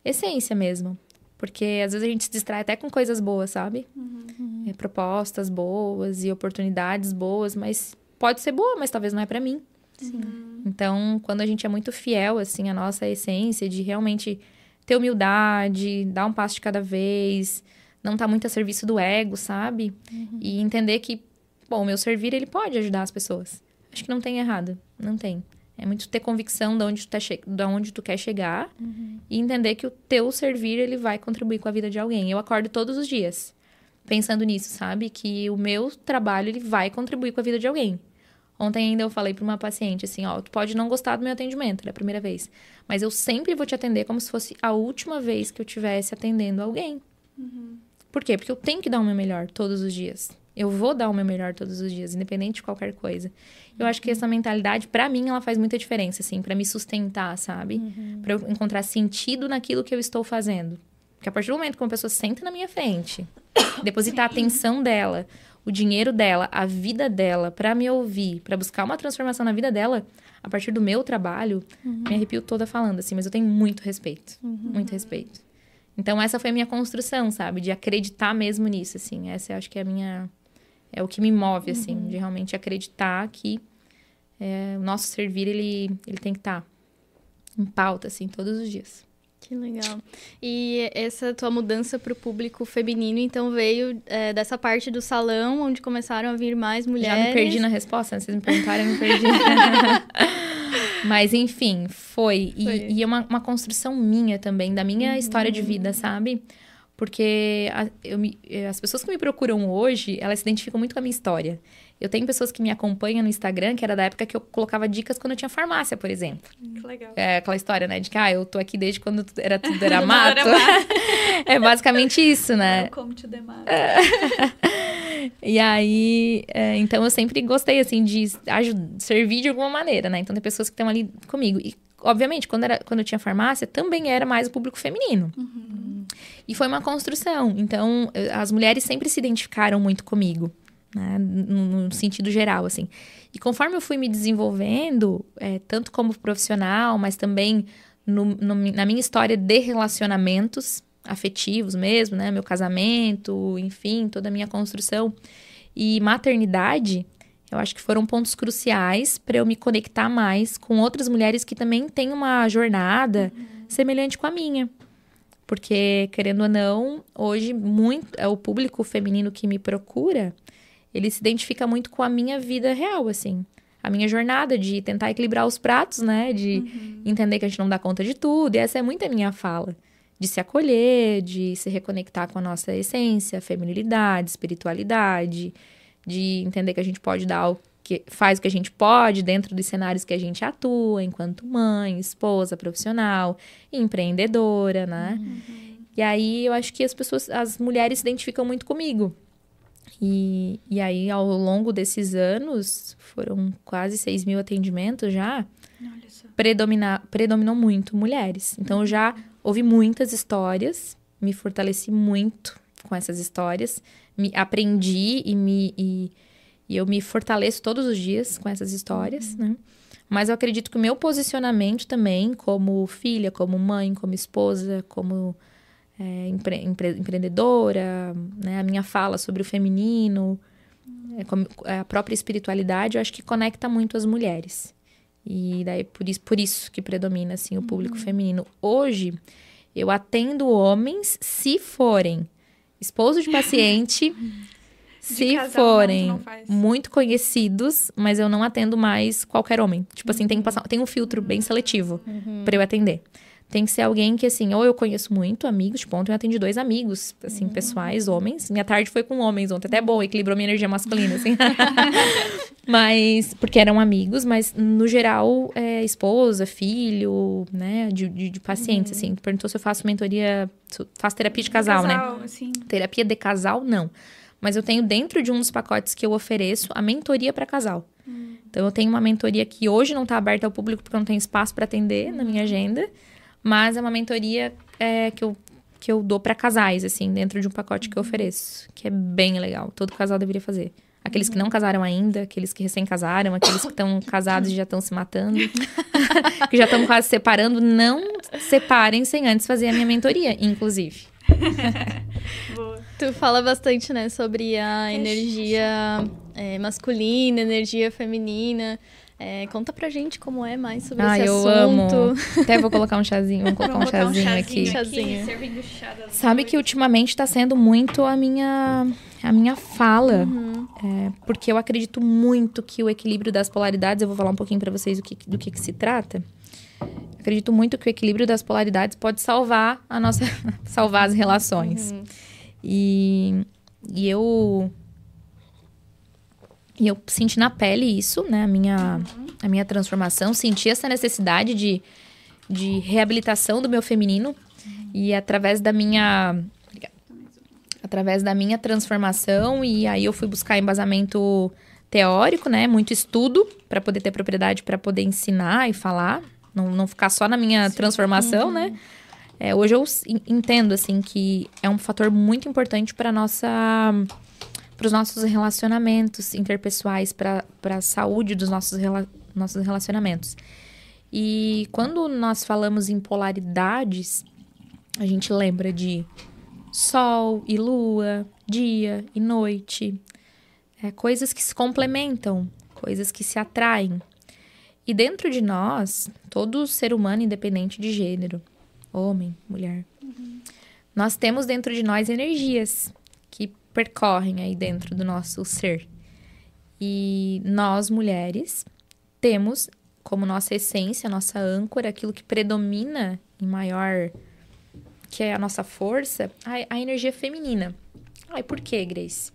essência mesmo. Porque às vezes a gente se distrai até com coisas boas, sabe? Uhum. É, propostas boas e oportunidades boas, mas pode ser boa, mas talvez não é para mim. Então, quando a gente é muito fiel, assim, à nossa essência de realmente ter humildade, dar um passo de cada vez, não tá muito a serviço do ego, sabe? Uhum. E entender que, bom, o meu servir, ele pode ajudar as pessoas. Acho que não tem errado, não tem. É muito ter convicção de onde tu, tá de onde tu quer chegar uhum. e entender que o teu servir, ele vai contribuir com a vida de alguém. Eu acordo todos os dias pensando nisso, sabe? Que o meu trabalho, ele vai contribuir com a vida de alguém. Ontem ainda eu falei para uma paciente assim, ó, tu pode não gostar do meu atendimento, é a primeira vez, mas eu sempre vou te atender como se fosse a última vez que eu estivesse atendendo alguém. Uhum. Por quê? Porque eu tenho que dar o meu melhor todos os dias. Eu vou dar o meu melhor todos os dias, independente de qualquer coisa. Eu acho que essa mentalidade, para mim, ela faz muita diferença, assim, para me sustentar, sabe? Uhum. Para eu encontrar sentido naquilo que eu estou fazendo. Porque a partir do momento que uma pessoa senta na minha frente, (coughs) depositar a atenção dela, o dinheiro dela, a vida dela, para me ouvir, para buscar uma transformação na vida dela, a partir do meu trabalho, uhum. me arrepio toda falando assim, mas eu tenho muito respeito, uhum. muito respeito. Então, essa foi a minha construção, sabe? De acreditar mesmo nisso, assim. Essa eu acho que é a minha... É o que me move, assim. Uhum. De realmente acreditar que é, o nosso servir, ele, ele tem que estar tá em pauta, assim, todos os dias. Que legal. E essa tua mudança para o público feminino, então, veio é, dessa parte do salão, onde começaram a vir mais mulheres. Já me perdi na resposta, né? Vocês me perguntaram, eu me perdi. (laughs) Mas, enfim, foi. E, foi. e é uma, uma, construção minha também, da minha uhum. história de vida, sabe? Porque a, eu me, as pessoas que me procuram hoje, elas se identificam muito com a minha história. Eu tenho pessoas que me acompanham no Instagram, que era da época que eu colocava dicas quando eu tinha farmácia, por exemplo. Que legal. É aquela história, né? De que, ah, eu tô aqui desde quando era tudo era (laughs) mato. era mato. (laughs) é basicamente isso, né? To the mato. e aí, é, então eu sempre gostei, assim, de servir de alguma maneira, né? Então tem pessoas que estão ali comigo. E, obviamente, quando, era, quando eu tinha farmácia, também era mais o público feminino. Uhum. E foi uma construção. Então, as mulheres sempre se identificaram muito comigo né? No, no, sentido geral, assim. E conforme eu fui me desenvolvendo, é, tanto como profissional, mas também no, no, na minha história de relacionamentos afetivos mesmo, né? Meu casamento, enfim, toda a minha construção. E maternidade, eu acho que foram pontos cruciais para eu me conectar mais com outras mulheres que também têm uma jornada uhum. semelhante com a minha. Porque, querendo ou não, hoje muito é o público feminino que me procura ele se identifica muito com a minha vida real, assim. A minha jornada de tentar equilibrar os pratos, né? De uhum. entender que a gente não dá conta de tudo. E essa é muito a minha fala. de se acolher, de se reconectar com a nossa essência, feminilidade, espiritualidade, de entender que a gente pode dar o que faz o que a gente pode dentro dos cenários que a gente atua, enquanto mãe, esposa, profissional, empreendedora, né? Uhum. E aí eu acho que as pessoas, as mulheres se identificam muito comigo. E, e aí, ao longo desses anos, foram quase 6 mil atendimentos já, predomina, predominou muito mulheres. Então, eu já ouvi muitas histórias, me fortaleci muito com essas histórias, me aprendi e me e, e eu me fortaleço todos os dias com essas histórias, uhum. né? Mas eu acredito que o meu posicionamento também, como filha, como mãe, como esposa, como é, empre, empre, empreendedora, né? a minha fala sobre o feminino, é, a própria espiritualidade, eu acho que conecta muito as mulheres. E daí por isso, por isso que predomina assim o público uhum. feminino. Hoje eu atendo homens se forem esposo de paciente, (laughs) de se forem muito conhecidos, mas eu não atendo mais qualquer homem. Tipo assim, tem que passar, tem um filtro bem seletivo uhum. para eu atender. Tem que ser alguém que, assim, ou eu conheço muito amigos, tipo, ontem eu atendi dois amigos, assim, uhum. pessoais, homens. Minha tarde foi com homens ontem, até bom, equilibrou minha energia masculina, assim. (laughs) mas, porque eram amigos, mas no geral, é, esposa, filho, né, de, de, de pacientes, uhum. assim. Perguntou se eu faço mentoria, faço terapia de casal, né? casal né? Assim. Terapia de casal, não. Mas eu tenho dentro de um dos pacotes que eu ofereço a mentoria para casal. Uhum. Então, eu tenho uma mentoria que hoje não está aberta ao público porque eu não tenho espaço para atender na minha agenda. Mas é uma mentoria é, que, eu, que eu dou para casais, assim, dentro de um pacote que eu ofereço. Que é bem legal. Todo casal deveria fazer. Aqueles que não casaram ainda, aqueles que recém casaram, aqueles que estão (laughs) casados e já estão se matando, (laughs) que já estão quase separando, não separem sem antes fazer a minha mentoria, inclusive. (laughs) Boa. Tu fala bastante, né, sobre a energia é, masculina, energia feminina. É, conta pra gente como é mais sobre ah, esse eu assunto. Amo. Até vou colocar um chazinho, vou (laughs) colocar um chazinho, um chazinho, aqui. chazinho. Sabe que ultimamente está sendo muito a minha a minha fala, uhum. é, porque eu acredito muito que o equilíbrio das polaridades, eu vou falar um pouquinho para vocês do que, do que, que se trata. Acredito muito que o equilíbrio das polaridades pode salvar a nossa (laughs) salvar as relações. Uhum. E, e eu e eu senti na pele isso, né? A minha, a minha transformação. Senti essa necessidade de, de reabilitação do meu feminino. E através da minha. Através da minha transformação. E aí eu fui buscar embasamento teórico, né? Muito estudo para poder ter propriedade para poder ensinar e falar. Não, não ficar só na minha Sim. transformação, uhum. né? É, hoje eu entendo, assim, que é um fator muito importante para nossa para os nossos relacionamentos interpessoais, para a saúde dos nossos, rela nossos relacionamentos. E quando nós falamos em polaridades, a gente lembra de sol e lua, dia e noite, é, coisas que se complementam, coisas que se atraem. E dentro de nós, todo ser humano, independente de gênero, homem, mulher, uhum. nós temos dentro de nós energias percorrem aí dentro do nosso ser. E nós, mulheres, temos como nossa essência, nossa âncora, aquilo que predomina em maior, que é a nossa força, a, a energia feminina. Ai, por que, Grace?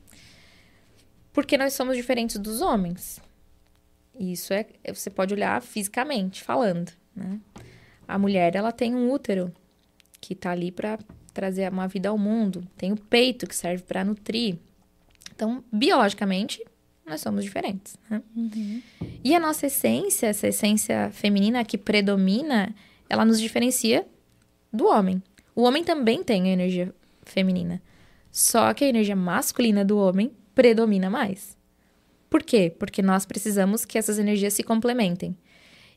Porque nós somos diferentes dos homens. Isso é, você pode olhar fisicamente falando, né? A mulher, ela tem um útero que tá ali para trazer uma vida ao mundo, tem o peito que serve para nutrir. Então, biologicamente, nós somos diferentes. Né? Uhum. E a nossa essência, essa essência feminina que predomina, ela nos diferencia do homem. O homem também tem a energia feminina. Só que a energia masculina do homem predomina mais. Por quê? Porque nós precisamos que essas energias se complementem.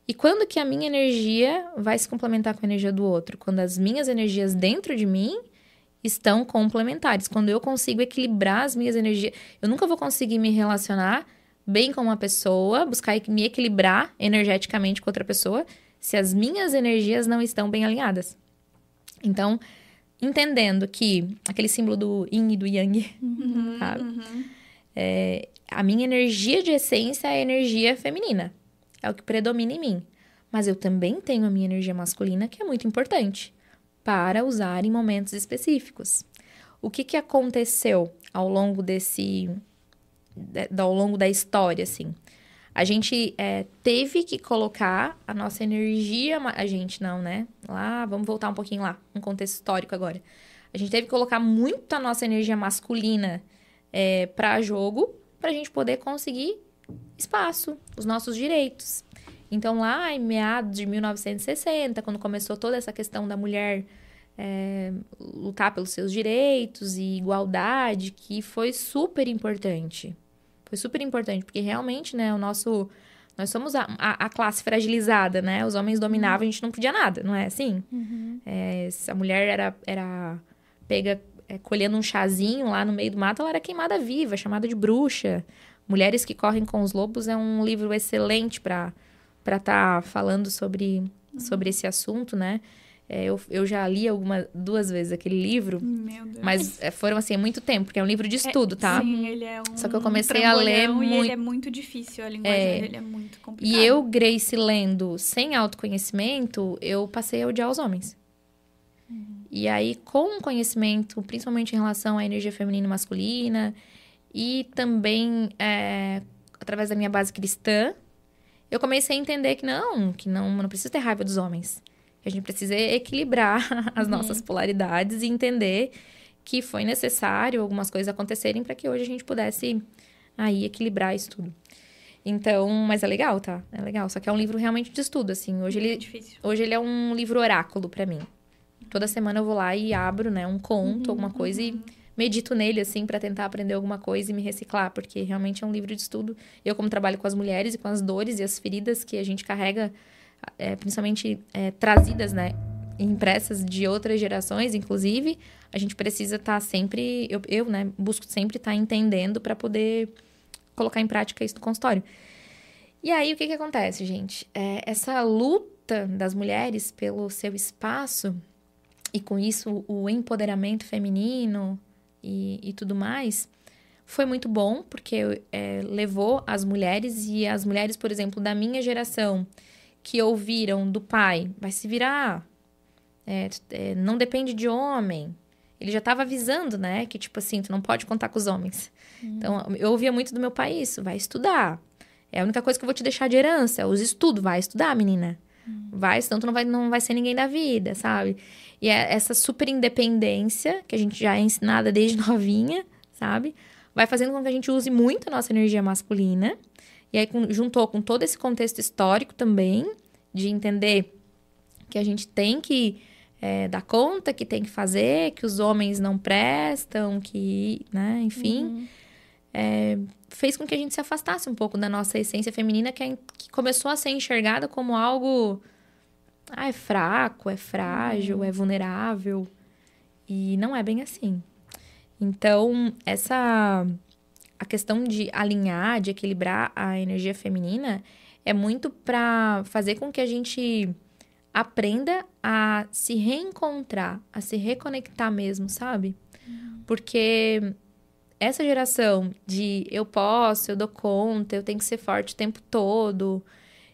E quando que a minha energia vai se complementar com a energia do outro? Quando as minhas energias dentro de mim estão complementares. Quando eu consigo equilibrar as minhas energias, eu nunca vou conseguir me relacionar bem com uma pessoa, buscar me equilibrar energeticamente com outra pessoa, se as minhas energias não estão bem alinhadas. Então, entendendo que aquele símbolo do yin e do yang, uhum, (laughs) sabe? Uhum. É, a minha energia de essência é a energia feminina é o que predomina em mim. Mas eu também tenho a minha energia masculina, que é muito importante. para usar em momentos específicos. O que, que aconteceu ao longo desse. ao longo da história, assim? A gente é, teve que colocar a nossa energia. A gente não, né? Lá, vamos voltar um pouquinho lá, um contexto histórico agora. A gente teve que colocar muito a nossa energia masculina é, para jogo para a gente poder conseguir espaço, os nossos direitos. Então, lá em meados de 1960, quando começou toda essa questão da mulher é, lutar pelos seus direitos e igualdade, que foi super importante. Foi super importante, porque realmente, né, o nosso. Nós somos a, a, a classe fragilizada, né? Os homens dominavam, a gente não podia nada, não é assim? Uhum. É, a mulher era, era pega é, colhendo um chazinho lá no meio do mato, ela era queimada viva, chamada de bruxa. Mulheres que Correm com os Lobos é um livro excelente para estar tá falando sobre, uhum. sobre esse assunto, né? É, eu, eu já li algumas duas vezes aquele livro, mas é, foram assim, muito tempo, porque é um livro de é, estudo, tá? Sim, ele é um Só que eu comecei a ler muito. ele é muito difícil, a linguagem é, dele é muito complicada. E eu, Grace, lendo sem autoconhecimento, eu passei a odiar os homens. Uhum. E aí, com conhecimento, principalmente em relação à energia feminina e masculina, e também é, através da minha base cristã, eu comecei a entender que não, que não, não precisa ter raiva dos homens. Que a gente precisa equilibrar (laughs) as uhum. nossas polaridades e entender que foi necessário algumas coisas acontecerem para que hoje a gente pudesse aí equilibrar isso tudo. Então, mas é legal, tá? É legal. Só que é um livro realmente de estudo, assim. Hoje ele, difícil. hoje ele é um livro oráculo para mim. Toda semana eu vou lá e abro, né, um conto, uhum, alguma coisa uhum. e medito nele, assim, para tentar aprender alguma coisa e me reciclar, porque realmente é um livro de estudo. Eu, como trabalho com as mulheres e com as dores e as feridas que a gente carrega é, principalmente é, trazidas, né? Impressas de outras gerações, inclusive, a gente precisa estar tá sempre, eu, eu, né, busco sempre estar tá entendendo para poder colocar em prática isso no consultório. E aí, o que que acontece, gente? É, essa luta das mulheres pelo seu espaço, e com isso o empoderamento feminino e, e tudo mais, foi muito bom, porque é, levou as mulheres, e as mulheres, por exemplo, da minha geração, que ouviram do pai, vai se virar, é, é, não depende de homem. Ele já estava avisando, né? Que, tipo assim, tu não pode contar com os homens. Uhum. Então, eu ouvia muito do meu pai isso, vai estudar. É a única coisa que eu vou te deixar de herança, os estudos, vai estudar, menina. Vai, senão tu não vai, não vai ser ninguém da vida, sabe? E é essa super independência, que a gente já é ensinada desde (laughs) novinha, sabe? Vai fazendo com que a gente use muito a nossa energia masculina e aí com, juntou com todo esse contexto histórico também, de entender que a gente tem que é, dar conta, que tem que fazer, que os homens não prestam, que, né, enfim. Uhum. É, fez com que a gente se afastasse um pouco da nossa essência feminina, que, é, que começou a ser enxergada como algo. Ah, é fraco, é frágil, uhum. é vulnerável. E não é bem assim. Então, essa a questão de alinhar, de equilibrar a energia feminina é muito para fazer com que a gente aprenda a se reencontrar, a se reconectar mesmo, sabe? Uhum. Porque essa geração de eu posso, eu dou conta, eu tenho que ser forte o tempo todo,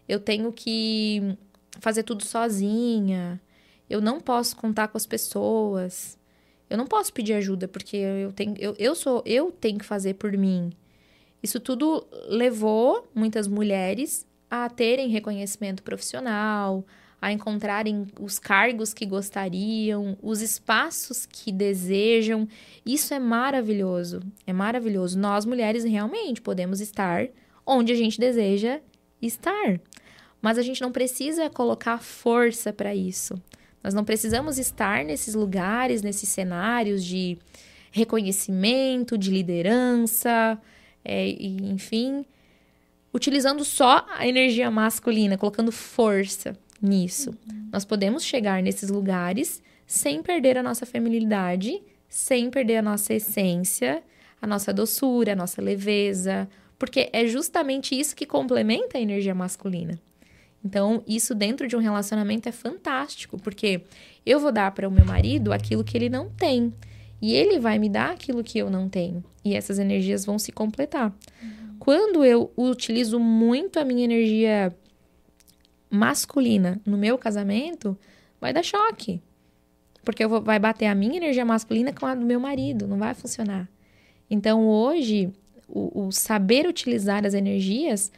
eu tenho que fazer tudo sozinha, eu não posso contar com as pessoas. Eu não posso pedir ajuda porque eu tenho, eu, eu sou, eu tenho que fazer por mim. Isso tudo levou muitas mulheres a terem reconhecimento profissional, a encontrarem os cargos que gostariam, os espaços que desejam. Isso é maravilhoso, é maravilhoso. Nós mulheres realmente podemos estar onde a gente deseja estar. Mas a gente não precisa colocar força para isso. Nós não precisamos estar nesses lugares, nesses cenários de reconhecimento, de liderança, é, enfim, utilizando só a energia masculina, colocando força nisso. Nós podemos chegar nesses lugares sem perder a nossa feminilidade, sem perder a nossa essência, a nossa doçura, a nossa leveza, porque é justamente isso que complementa a energia masculina. Então, isso dentro de um relacionamento é fantástico, porque eu vou dar para o meu marido aquilo que ele não tem. E ele vai me dar aquilo que eu não tenho. E essas energias vão se completar. Quando eu utilizo muito a minha energia masculina no meu casamento, vai dar choque. porque eu vou, vai bater a minha energia masculina com a do meu marido, não vai funcionar. Então, hoje, o, o saber utilizar as energias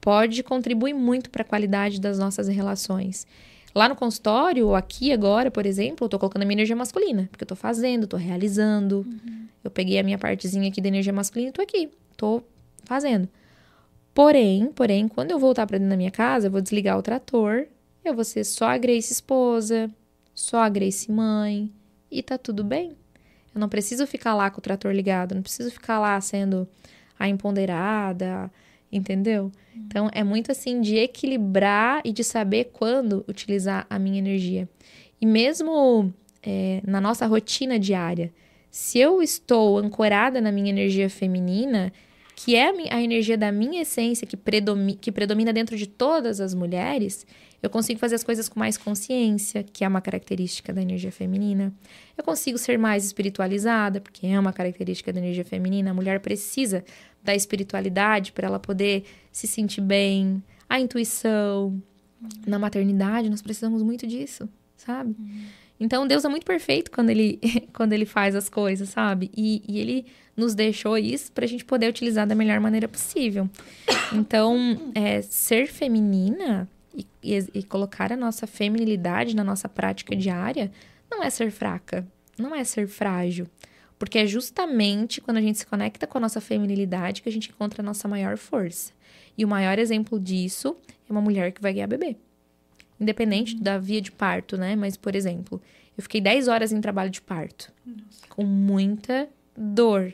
pode contribuir muito para a qualidade das nossas relações. Lá no consultório, ou aqui agora, por exemplo, eu tô colocando a minha energia masculina, porque eu tô fazendo, tô realizando. Uhum. Eu peguei a minha partezinha aqui da energia masculina e tô aqui, tô fazendo. Porém, porém, quando eu voltar para dentro da minha casa, eu vou desligar o trator, eu vou ser só a Grace esposa, só a Grace mãe, e tá tudo bem. Eu não preciso ficar lá com o trator ligado, não preciso ficar lá sendo a empoderada, entendeu? Uhum. Então é muito assim de equilibrar e de saber quando utilizar a minha energia. E mesmo é, na nossa rotina diária, se eu estou ancorada na minha energia feminina, que é a energia da minha essência que, predomina, que predomina dentro de todas as mulheres, eu consigo fazer as coisas com mais consciência, que é uma característica da energia feminina. Eu consigo ser mais espiritualizada, porque é uma característica da energia feminina. A mulher precisa da espiritualidade para ela poder se sentir bem, a intuição. Na maternidade, nós precisamos muito disso, sabe? Uhum. Então, Deus é muito perfeito quando ele, (laughs) quando ele faz as coisas, sabe? E, e ele nos deixou isso para a gente poder utilizar da melhor maneira possível. Então, é, ser feminina e, e, e colocar a nossa feminilidade na nossa prática diária não é ser fraca, não é ser frágil. Porque é justamente quando a gente se conecta com a nossa feminilidade que a gente encontra a nossa maior força. E o maior exemplo disso é uma mulher que vai ganhar bebê. Independente da via de parto, né? Mas, por exemplo, eu fiquei 10 horas em trabalho de parto. Nossa. Com muita dor.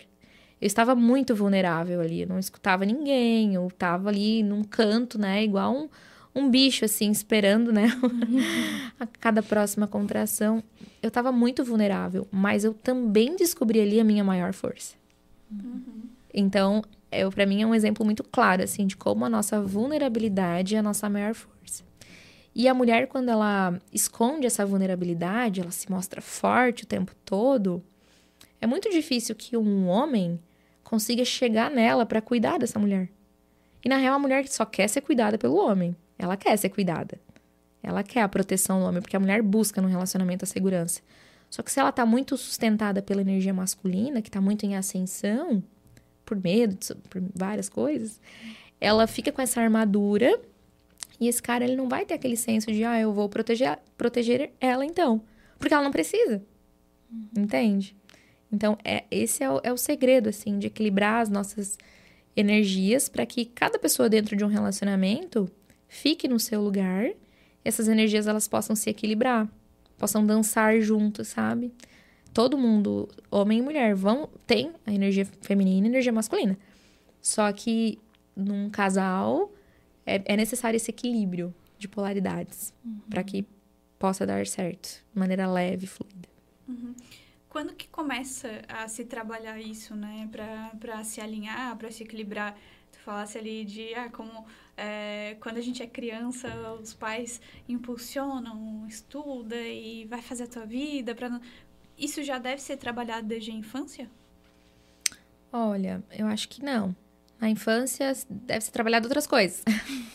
Eu estava muito vulnerável ali. Eu não escutava ninguém. Eu estava ali num canto, né? Igual um, um bicho, assim, esperando, né? (laughs) a cada próxima contração. Eu estava muito vulnerável, mas eu também descobri ali a minha maior força. Uhum. Então, eu, para mim, é um exemplo muito claro, assim, de como a nossa vulnerabilidade é a nossa maior força. E a mulher, quando ela esconde essa vulnerabilidade, ela se mostra forte o tempo todo, é muito difícil que um homem consiga chegar nela para cuidar dessa mulher. E na real, a mulher só quer ser cuidada pelo homem. Ela quer ser cuidada. Ela quer a proteção do homem, porque a mulher busca no relacionamento a segurança. Só que se ela tá muito sustentada pela energia masculina, que tá muito em ascensão, por medo, por várias coisas, ela fica com essa armadura e esse cara ele não vai ter aquele senso de, ah, eu vou proteger, proteger ela então. Porque ela não precisa. Entende? Então, é, esse é o, é o segredo, assim, de equilibrar as nossas energias para que cada pessoa dentro de um relacionamento fique no seu lugar, e essas energias elas possam se equilibrar, possam dançar juntos, sabe? Todo mundo, homem e mulher, vão tem a energia feminina e a energia masculina. Só que num casal é, é necessário esse equilíbrio de polaridades uhum. para que possa dar certo, de maneira leve, fluida. Uhum. Quando que começa a se trabalhar isso, né? Para se alinhar, para se equilibrar? Tu falasse ali de ah, como é, quando a gente é criança, os pais impulsionam, estuda e vai fazer a tua vida. Pra... Isso já deve ser trabalhado desde a infância? Olha, eu acho que não. Na infância deve ser trabalhado outras coisas.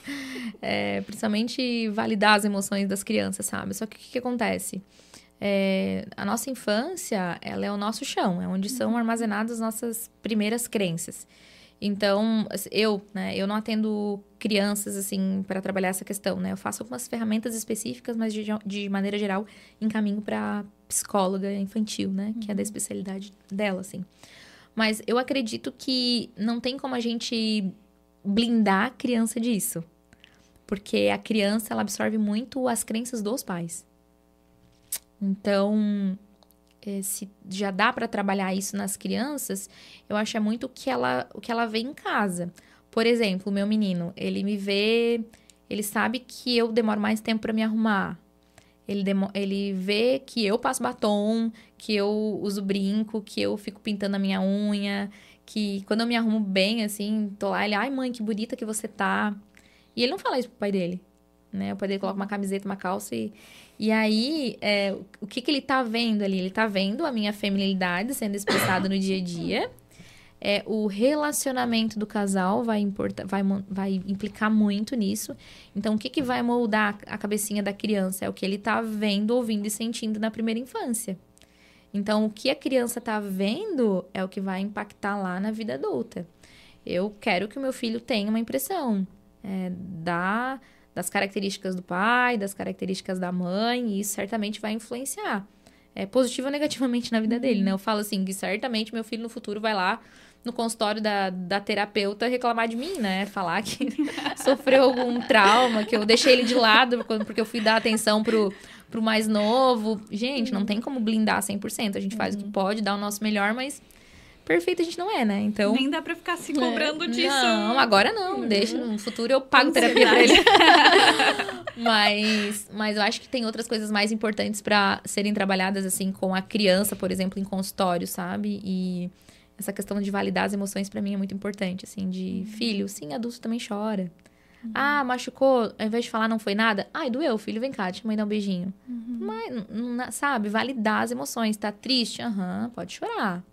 (laughs) é, principalmente validar as emoções das crianças, sabe? Só que o que, que acontece? É, a nossa infância, ela é o nosso chão, é onde são uhum. armazenadas as nossas primeiras crenças. Então, eu, né, eu não atendo crianças, assim, para trabalhar essa questão, né? Eu faço algumas ferramentas específicas, mas de, de maneira geral, encaminho para psicóloga infantil, né? Que é da uhum. especialidade dela, assim. Mas eu acredito que não tem como a gente blindar a criança disso. Porque a criança, ela absorve muito as crenças dos pais. Então, se já dá para trabalhar isso nas crianças, eu acho é muito o que ela, o que ela vê em casa. Por exemplo, o meu menino, ele me vê, ele sabe que eu demoro mais tempo para me arrumar. Ele, ele vê que eu passo batom, que eu uso brinco, que eu fico pintando a minha unha, que quando eu me arrumo bem, assim, tô lá, ele, ai mãe, que bonita que você tá. E ele não fala isso pro pai dele, né? O pai dele coloca uma camiseta, uma calça e, e aí, é, o que, que ele tá vendo ali? Ele tá vendo a minha feminilidade sendo expressada no dia a dia. É, o relacionamento do casal vai, importar, vai, vai implicar muito nisso. Então, o que, que vai moldar a cabecinha da criança? É o que ele está vendo, ouvindo e sentindo na primeira infância. Então, o que a criança está vendo é o que vai impactar lá na vida adulta. Eu quero que o meu filho tenha uma impressão é, da, das características do pai, das características da mãe, e isso certamente vai influenciar é, positivo ou negativamente na vida uhum. dele, né? Eu falo assim, que certamente meu filho no futuro vai lá no consultório da, da terapeuta reclamar de mim, né? Falar que (laughs) sofreu algum trauma, que eu deixei ele de lado porque eu fui dar atenção pro, pro mais novo. Gente, não tem como blindar 100%. A gente faz uhum. o que pode, dá o nosso melhor, mas perfeito a gente não é, né? Então. Nem dá pra ficar se cobrando é. disso. Não, agora não. Uhum. Deixa. No futuro eu pago terapia pra ele. (laughs) (laughs) mas, mas eu acho que tem outras coisas mais importantes para serem trabalhadas, assim, com a criança, por exemplo, em consultório, sabe? E essa questão de validar as emoções para mim é muito importante, assim, de uhum. filho, sim, adulto também chora. Uhum. Ah, machucou, ao invés de falar não foi nada, ai, doeu, filho, vem cá, deixa a mãe dar um beijinho. Uhum. Mas, sabe, validar as emoções, tá triste? Aham, pode chorar.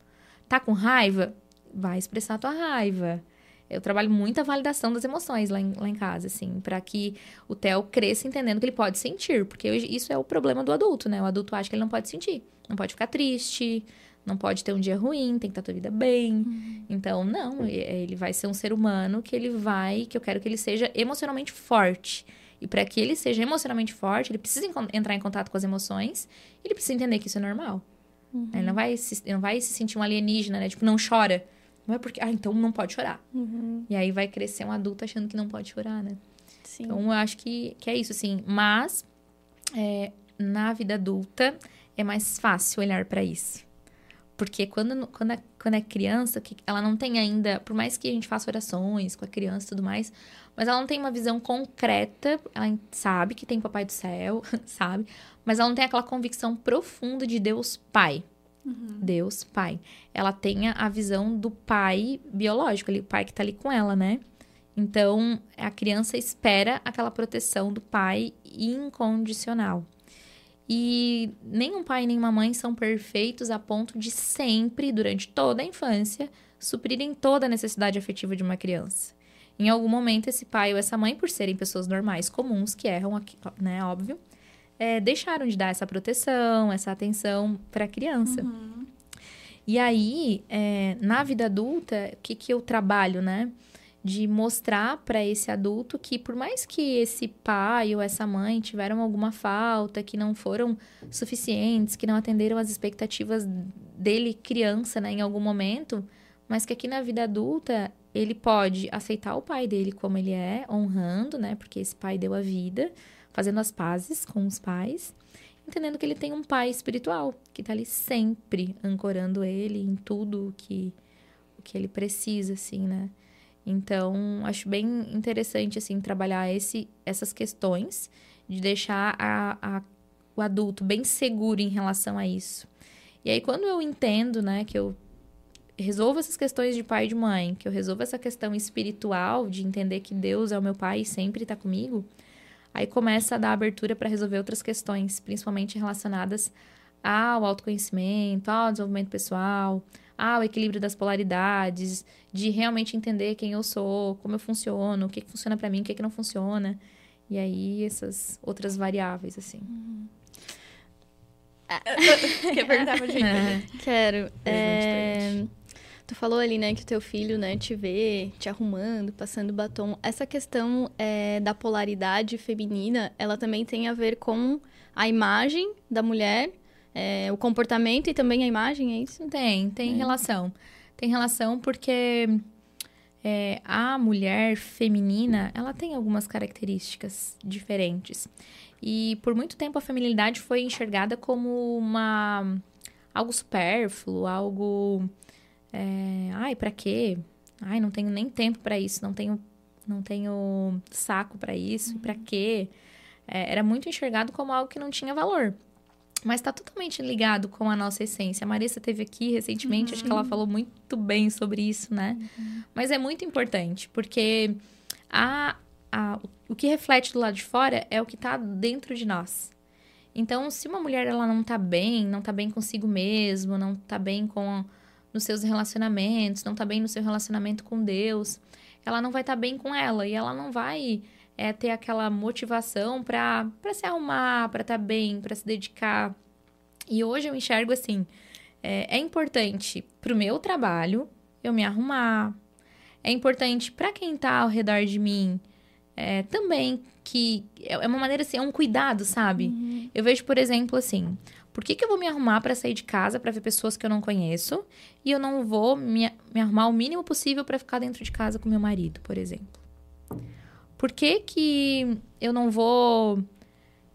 Tá com raiva? Vai expressar a tua raiva. Eu trabalho muito a validação das emoções lá em, lá em casa, assim, para que o Theo cresça entendendo que ele pode sentir, porque isso é o problema do adulto, né? O adulto acha que ele não pode sentir, não pode ficar triste, não pode ter um dia ruim, tem que estar tua vida bem. Uhum. Então, não, ele vai ser um ser humano que ele vai, que eu quero que ele seja emocionalmente forte. E para que ele seja emocionalmente forte, ele precisa entrar em contato com as emoções, ele precisa entender que isso é normal. Uhum. Ele não vai, se, não vai se sentir um alienígena, né? Tipo, não chora. Não é porque, ah, então não pode chorar. Uhum. E aí vai crescer um adulto achando que não pode chorar, né? Sim. Então eu acho que, que é isso, assim. Mas é, na vida adulta é mais fácil olhar para isso. Porque quando, quando, é, quando é criança, que ela não tem ainda, por mais que a gente faça orações com a criança e tudo mais, mas ela não tem uma visão concreta, ela sabe que tem Papai do Céu, (laughs) sabe? Mas ela não tem aquela convicção profunda de Deus Pai. Uhum. Deus Pai. Ela tem a visão do pai biológico, ali, o pai que tá ali com ela, né? Então, a criança espera aquela proteção do pai incondicional. E nenhum pai nem uma mãe são perfeitos a ponto de sempre, durante toda a infância, suprirem toda a necessidade afetiva de uma criança. Em algum momento, esse pai ou essa mãe, por serem pessoas normais, comuns, que erram, né, óbvio, é, deixaram de dar essa proteção, essa atenção para a criança. Uhum. E aí, é, na vida adulta, o que, que eu trabalho, né? De mostrar para esse adulto que por mais que esse pai ou essa mãe tiveram alguma falta, que não foram suficientes, que não atenderam às expectativas dele criança, né, em algum momento, mas que aqui na vida adulta ele pode aceitar o pai dele como ele é, honrando, né, porque esse pai deu a vida, fazendo as pazes com os pais, entendendo que ele tem um pai espiritual que está ali sempre ancorando ele em tudo que o que ele precisa, assim, né? Então, acho bem interessante, assim, trabalhar esse, essas questões, de deixar a, a, o adulto bem seguro em relação a isso. E aí, quando eu entendo, né, que eu resolvo essas questões de pai e de mãe, que eu resolvo essa questão espiritual, de entender que Deus é o meu pai e sempre está comigo, aí começa a dar abertura para resolver outras questões, principalmente relacionadas ao autoconhecimento, ao desenvolvimento pessoal, ah, o equilíbrio das polaridades, de realmente entender quem eu sou, como eu funciono, o que, que funciona para mim, o que, que não funciona. E aí, essas outras variáveis, assim. Uhum. (laughs) Quer perguntar pra gente? É. Quero. É... Tu falou ali, né, que o teu filho, né, te vê te arrumando, passando batom. Essa questão é, da polaridade feminina, ela também tem a ver com a imagem da mulher é, o comportamento e também a imagem, é isso? Tem, tem é. relação. Tem relação porque é, a mulher feminina, ela tem algumas características diferentes. E por muito tempo a feminilidade foi enxergada como uma algo supérfluo, algo é, ai, para quê? Ai, não tenho nem tempo para isso, não tenho não tenho saco para isso, uhum. para quê? É, era muito enxergado como algo que não tinha valor. Mas está totalmente ligado com a nossa essência. A Marissa teve aqui recentemente, uhum. acho que ela uhum. falou muito bem sobre isso, né? Uhum. Mas é muito importante, porque a, a, o que reflete do lado de fora é o que está dentro de nós. Então, se uma mulher ela não está bem, não está bem consigo mesmo, não está bem com, nos seus relacionamentos, não tá bem no seu relacionamento com Deus, ela não vai estar tá bem com ela e ela não vai é, ter aquela motivação para se arrumar, para estar tá bem, para se dedicar. E hoje eu enxergo assim: é, é importante para o meu trabalho eu me arrumar, é importante para quem tá ao redor de mim é, também que é, é uma maneira assim, é um cuidado, sabe? Uhum. Eu vejo, por exemplo, assim, por que, que eu vou me arrumar para sair de casa para ver pessoas que eu não conheço e eu não vou me, me arrumar o mínimo possível para ficar dentro de casa com meu marido, por exemplo? Por que, que eu não vou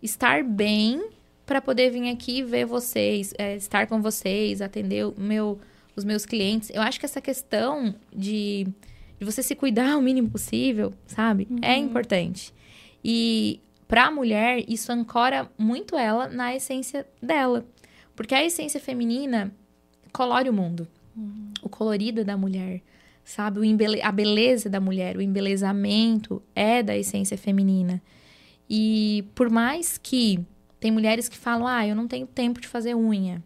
estar bem para poder vir aqui ver vocês, é, estar com vocês, atender meu, os meus clientes? Eu acho que essa questão de, de você se cuidar o mínimo possível, sabe? É uhum. É importante. E para a mulher, isso ancora muito ela na essência dela. Porque a essência feminina colore o mundo. Uhum. O colorido da mulher, sabe? A beleza da mulher, o embelezamento é da essência feminina. E por mais que tem mulheres que falam: "Ah, eu não tenho tempo de fazer unha.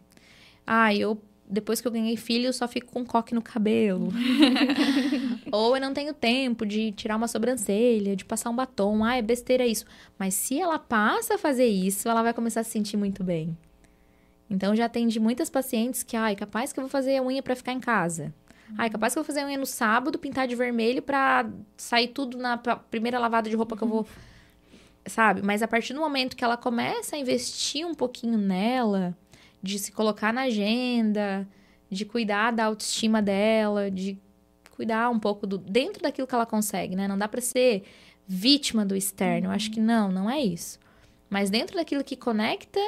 Ah, eu depois que eu ganhei filho, eu só fico com coque no cabelo. (laughs) Ou eu não tenho tempo de tirar uma sobrancelha, de passar um batom. Ah, é besteira isso. Mas se ela passa a fazer isso, ela vai começar a se sentir muito bem. Então, já atendi muitas pacientes que, ai, capaz que eu vou fazer a unha para ficar em casa. Ai, capaz que eu vou fazer unha no sábado, pintar de vermelho pra sair tudo na primeira lavada de roupa que eu vou. Sabe? Mas a partir do momento que ela começa a investir um pouquinho nela, de se colocar na agenda, de cuidar da autoestima dela, de cuidar um pouco do dentro daquilo que ela consegue, né? Não dá para ser vítima do externo. Eu acho que não, não é isso. Mas dentro daquilo que conecta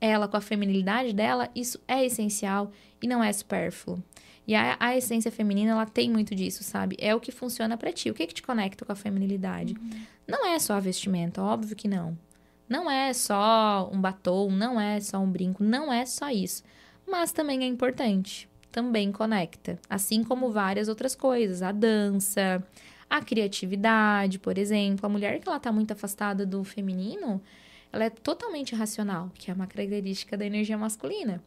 ela com a feminilidade dela, isso é essencial e não é supérfluo. E a, a essência feminina, ela tem muito disso, sabe? É o que funciona para ti. O que que te conecta com a feminilidade? Uhum. Não é só a vestimenta, óbvio que não. Não é só um batom, não é só um brinco, não é só isso. Mas também é importante, também conecta. Assim como várias outras coisas, a dança, a criatividade, por exemplo. A mulher que ela tá muito afastada do feminino, ela é totalmente racional, que é uma característica da energia masculina.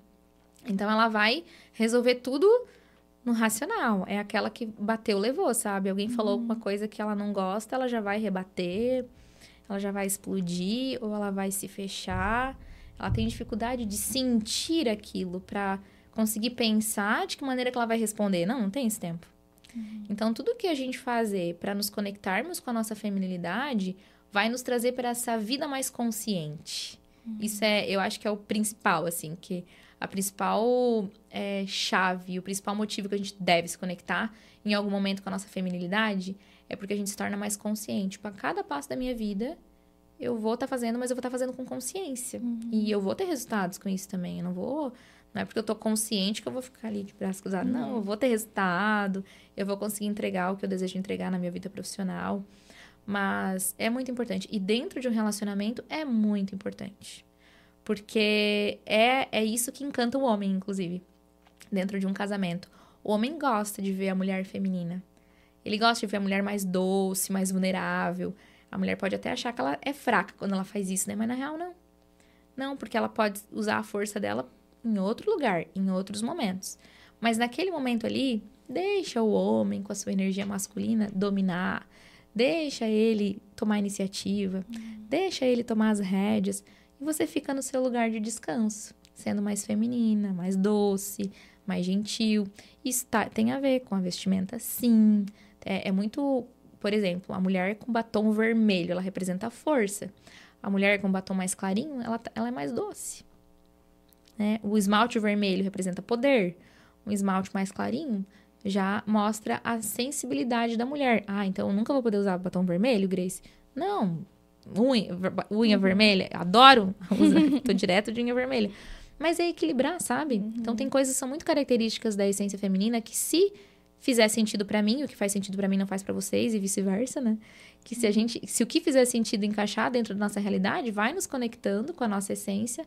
Então ela vai resolver tudo no racional. É aquela que bateu, levou, sabe? Alguém falou uhum. uma coisa que ela não gosta, ela já vai rebater ela já vai explodir ou ela vai se fechar. Ela tem dificuldade de sentir aquilo para conseguir pensar de que maneira que ela vai responder. Não, não tem esse tempo. Uhum. Então, tudo que a gente fazer para nos conectarmos com a nossa feminilidade vai nos trazer para essa vida mais consciente. Uhum. Isso é, eu acho que é o principal, assim, que a principal é, chave, o principal motivo que a gente deve se conectar em algum momento com a nossa feminilidade é porque a gente se torna mais consciente. Tipo, a cada passo da minha vida, eu vou estar tá fazendo, mas eu vou estar tá fazendo com consciência. Uhum. E eu vou ter resultados com isso também. Eu não vou. Não é porque eu tô consciente que eu vou ficar ali de braço cruzado. Uhum. Não, eu vou ter resultado. Eu vou conseguir entregar o que eu desejo entregar na minha vida profissional. Mas é muito importante. E dentro de um relacionamento é muito importante. Porque é, é isso que encanta o homem, inclusive. Dentro de um casamento. O homem gosta de ver a mulher feminina. Ele gosta de ver a mulher mais doce, mais vulnerável. A mulher pode até achar que ela é fraca quando ela faz isso, né? Mas na real, não. Não, porque ela pode usar a força dela em outro lugar, em outros momentos. Mas naquele momento ali, deixa o homem com a sua energia masculina dominar. Deixa ele tomar iniciativa. Uhum. Deixa ele tomar as rédeas. E você fica no seu lugar de descanso, sendo mais feminina, mais doce, mais gentil. Isso tá, tem a ver com a vestimenta, sim é, é muito. Por exemplo, a mulher com batom vermelho, ela representa a força. A mulher com batom mais clarinho, ela, ela é mais doce. Né? O esmalte vermelho representa poder. Um esmalte mais clarinho já mostra a sensibilidade da mulher. Ah, então eu nunca vou poder usar batom vermelho, Grace? Não. Unha, unha uhum. vermelha, adoro. (laughs) Tô direto de unha vermelha. Mas é equilibrar, sabe? Uhum. Então tem coisas que são muito características da essência feminina que se fizer sentido para mim, o que faz sentido para mim não faz para vocês e vice-versa, né? Que se a gente, se o que fizer sentido encaixar dentro da nossa realidade, vai nos conectando com a nossa essência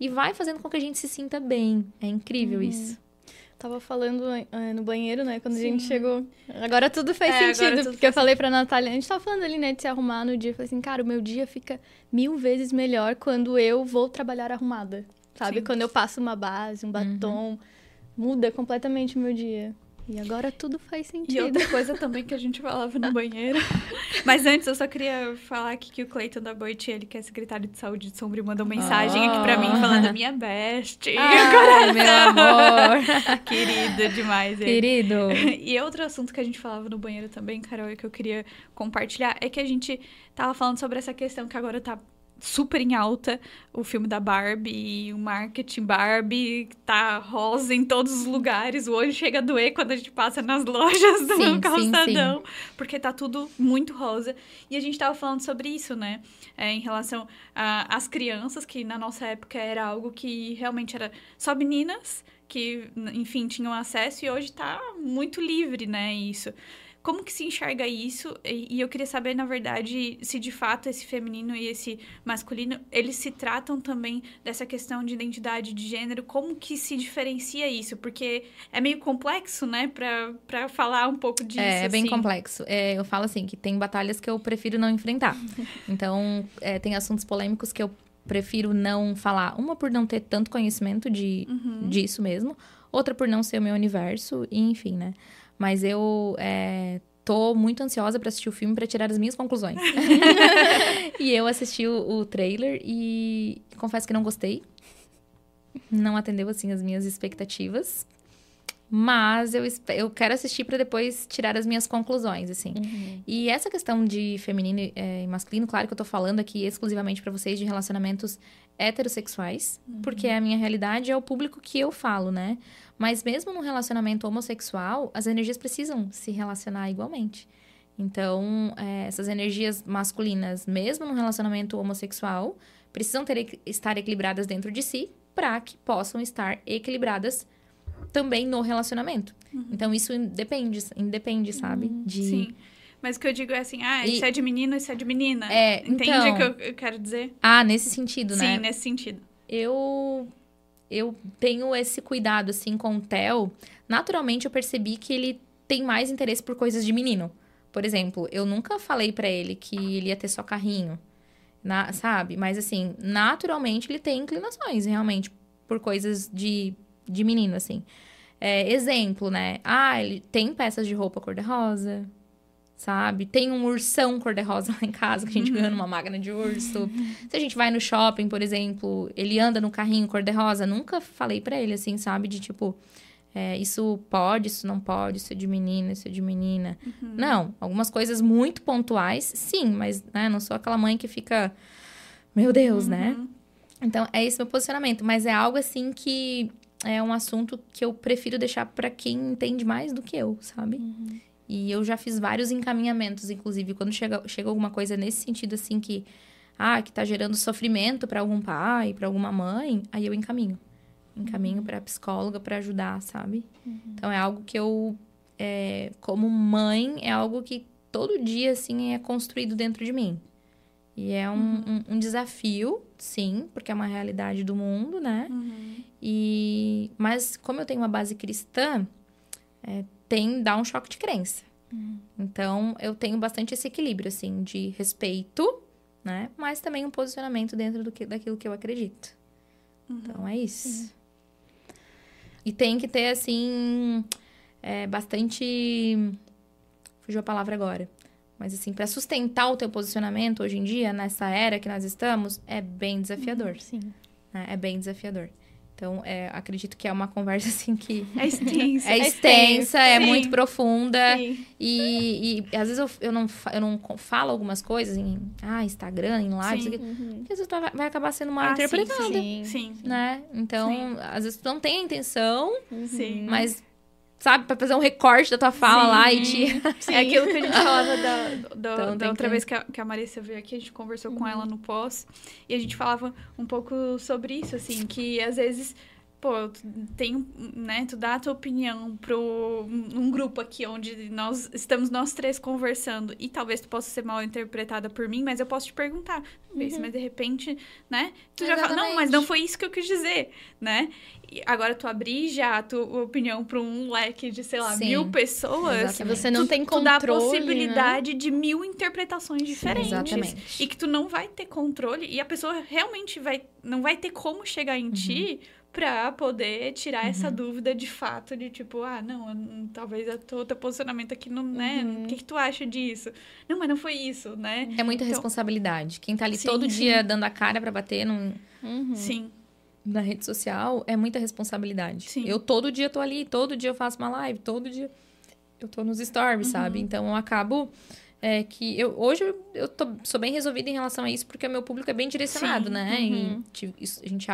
e vai fazendo com que a gente se sinta bem. É incrível uhum. isso. Tava falando uh, no banheiro, né? Quando Sim. a gente chegou. Agora tudo faz é, sentido. Tudo porque faz eu falei pra Natália, a gente tava falando ali, né, de se arrumar no dia. Eu falei assim, cara, o meu dia fica mil vezes melhor quando eu vou trabalhar arrumada. Sabe? Sim. Quando eu passo uma base, um batom. Uhum muda completamente o meu dia. E agora tudo faz sentido. E outra coisa também que a gente falava no banheiro. (laughs) Mas antes, eu só queria falar aqui que o Cleiton da Boit, ele que é secretário de saúde de Sombrio, mandou mensagem oh. aqui pra mim falando minha best. Ai, meu amor. (laughs) Querido demais. Ele. Querido. (laughs) E outro assunto que a gente falava no banheiro também, Carol, que eu queria compartilhar, é que a gente tava falando sobre essa questão que agora tá super em alta o filme da Barbie, o marketing Barbie tá rosa em todos os lugares. O olho chega a doer quando a gente passa nas (laughs) lojas do sim, calçadão, sim, sim. porque tá tudo muito rosa. E a gente tava falando sobre isso, né? É, em relação às crianças, que na nossa época era algo que realmente era só meninas que, enfim, tinham acesso e hoje tá muito livre, né? Isso. Como que se enxerga isso? E, eu queria saber, na verdade, se de fato esse feminino e esse masculino, eles se tratam também dessa questão de identidade de gênero, como que se diferencia isso? Porque é meio complexo, né, pra, falar um pouco disso. É, é bem assim. complexo. É, eu falo assim, que tem batalhas que eu prefiro não enfrentar. (laughs) então, é, tem assuntos polêmicos que eu prefiro não falar. Uma por não ter tanto conhecimento de, uhum. disso mesmo, outra por não ser o meu universo, e enfim, né? Mas eu é, tô muito ansiosa para assistir o filme para tirar as minhas conclusões. (laughs) (laughs) e eu assisti o, o, trailer e confesso que não gostei. Não atendeu assim as minhas expectativas. Mas eu, eu quero assistir para depois tirar as minhas conclusões, assim. Uhum. E essa questão de feminino é, e masculino, claro que eu tô falando aqui exclusivamente para vocês de relacionamentos heterossexuais, uhum. porque a minha realidade é o público que eu falo, né? Mas mesmo no relacionamento homossexual, as energias precisam se relacionar igualmente. Então, é, essas energias masculinas, mesmo no relacionamento homossexual, precisam ter, estar equilibradas dentro de si para que possam estar equilibradas também no relacionamento. Uhum. Então, isso depende, independe, sabe? Uhum. De... Sim. Mas o que eu digo é assim, ah, e... isso é de menino, isso é de menina. É, Entende então... o que eu, eu quero dizer? Ah, nesse sentido, né? Sim, nesse sentido. Eu eu tenho esse cuidado, assim, com o Theo. Naturalmente, eu percebi que ele tem mais interesse por coisas de menino. Por exemplo, eu nunca falei para ele que ele ia ter só carrinho, na, sabe? Mas, assim, naturalmente, ele tem inclinações, realmente, por coisas de, de menino, assim. É, exemplo, né? Ah, ele tem peças de roupa cor-de-rosa, sabe? Tem um ursão cor-de-rosa lá em casa que a gente ganhou numa máquina de urso. Se a gente vai no shopping, por exemplo, ele anda no carrinho cor-de-rosa, nunca falei para ele assim, sabe? De tipo, é, isso pode, isso não pode, isso é de menina, isso é de menina. Uhum. Não, algumas coisas muito pontuais, sim, mas né, não sou aquela mãe que fica, meu Deus, né? uhum. né? Então, é esse meu posicionamento, mas é algo assim que é um assunto que eu prefiro deixar para quem entende mais do que eu, sabe? Uhum. E eu já fiz vários encaminhamentos, inclusive, quando chega, chega alguma coisa nesse sentido, assim, que, ah, que tá gerando sofrimento para algum pai, para alguma mãe, aí eu encaminho. Encaminho uhum. para psicóloga para ajudar, sabe? Uhum. Então é algo que eu, é, como mãe, é algo que todo dia, assim, é construído dentro de mim. E é um, uhum. um, um, desafio, sim, porque é uma realidade do mundo, né? Uhum. E, mas como eu tenho uma base cristã, é, tem dá um choque de crença. Uhum. Então, eu tenho bastante esse equilíbrio, assim, de respeito, né? Mas também um posicionamento dentro do que, daquilo que eu acredito. Uhum. Então, é isso. E tem que ter, assim, é, bastante... Fugiu a palavra agora. Mas, assim, para sustentar o teu posicionamento hoje em dia, nessa era que nós estamos, é bem desafiador. Uhum, sim. Né? É bem desafiador. Então, é, acredito que é uma conversa assim que. É extensa. (laughs) é extensa, é, muito profunda. Sim. E, e às vezes eu, eu, não, eu não falo algumas coisas em ah, Instagram, em lives, sim. Uhum. que às vezes vai acabar sendo mal ah, interpretada. Sim, sim, sim. Né? Então, sim. às vezes tu não tem a intenção, sim. mas sabe, pra fazer um recorte da tua fala Sim. lá e te. (laughs) Sim. É aquilo que a gente falava da, do, então, da outra que... vez que a, que a Marissa veio aqui, a gente conversou uhum. com ela no pós, e a gente falava um pouco sobre isso, assim, que às vezes. Pô, tem, né, tu dá a tua opinião pro um grupo aqui onde nós estamos nós três conversando e talvez tu possa ser mal interpretada por mim, mas eu posso te perguntar, uhum. mas de repente, né? Tu Exatamente. já fala, não, mas não foi isso que eu quis dizer, né? E agora tu abrir já a tua opinião para um leque de, sei lá, Sim. mil pessoas. Exatamente. Você não tu, tem controle, tu dá a possibilidade né? de mil interpretações diferentes. Exatamente. E que tu não vai ter controle e a pessoa realmente vai, não vai ter como chegar em uhum. ti para poder tirar uhum. essa dúvida de fato de tipo, ah, não, talvez o teu posicionamento aqui não, né? Uhum. O que, que tu acha disso? Não, mas não foi isso, né? É muita então, responsabilidade. Quem tá ali sim, todo sim. dia dando a cara para bater num... Uhum. Sim. Na rede social é muita responsabilidade. Sim. Eu todo dia tô ali, todo dia eu faço uma live, todo dia eu tô nos stories, sabe? Uhum. Então eu acabo é que eu hoje eu tô, sou bem resolvida em relação a isso porque o meu público é bem direcionado, Sim. né? Uhum. E a gente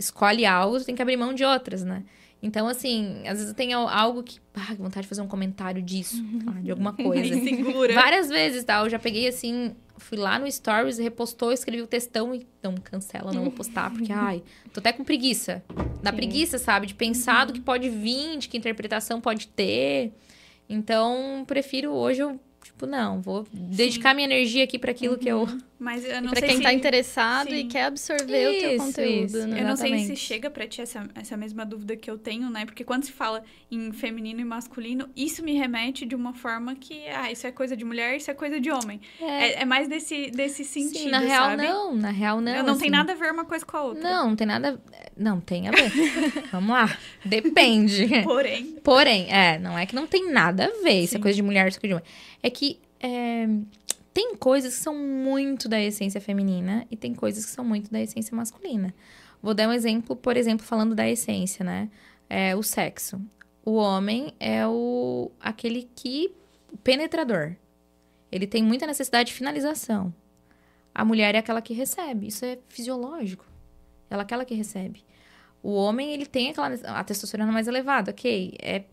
escolhe algo, tem que abrir mão de outras, né? Então, assim, às vezes tem algo que. Ah, vontade de fazer um comentário disso, tá? de alguma (laughs) coisa. Segura. Várias vezes, tá? Eu já peguei assim, fui lá no Stories, repostou, escrevi o textão e não cancela, não vou postar, porque, ai, tô até com preguiça. Sim. preguiça, sabe? De pensar do que pode vir, de que interpretação pode ter. Então, prefiro hoje eu Tipo, não, vou dedicar Sim. minha energia aqui para aquilo uhum. que eu. Mas eu não pra sei quem se... tá interessado Sim. e quer absorver isso, o teu conteúdo. Isso. Né? Eu não sei se chega para ti essa, essa mesma dúvida que eu tenho, né? Porque quando se fala em feminino e masculino, isso me remete de uma forma que, ah, isso é coisa de mulher, isso é coisa de homem. É, é, é mais desse, desse sentido. Sim, na real, não. Na real, não. Não assim. tem nada a ver uma coisa com a outra. Não, não tem nada. Não, tem a ver. (laughs) Vamos lá. Depende. Porém. Porém, é, não é que não tem nada a ver. Isso é coisa de mulher, isso é coisa de homem. É que é, tem coisas que são muito da essência feminina e tem coisas que são muito da essência masculina. Vou dar um exemplo, por exemplo, falando da essência, né? É o sexo. O homem é o aquele que penetrador. Ele tem muita necessidade de finalização. A mulher é aquela que recebe. Isso é fisiológico. Ela é aquela que recebe. O homem, ele tem aquela a testosterona mais elevada, OK? É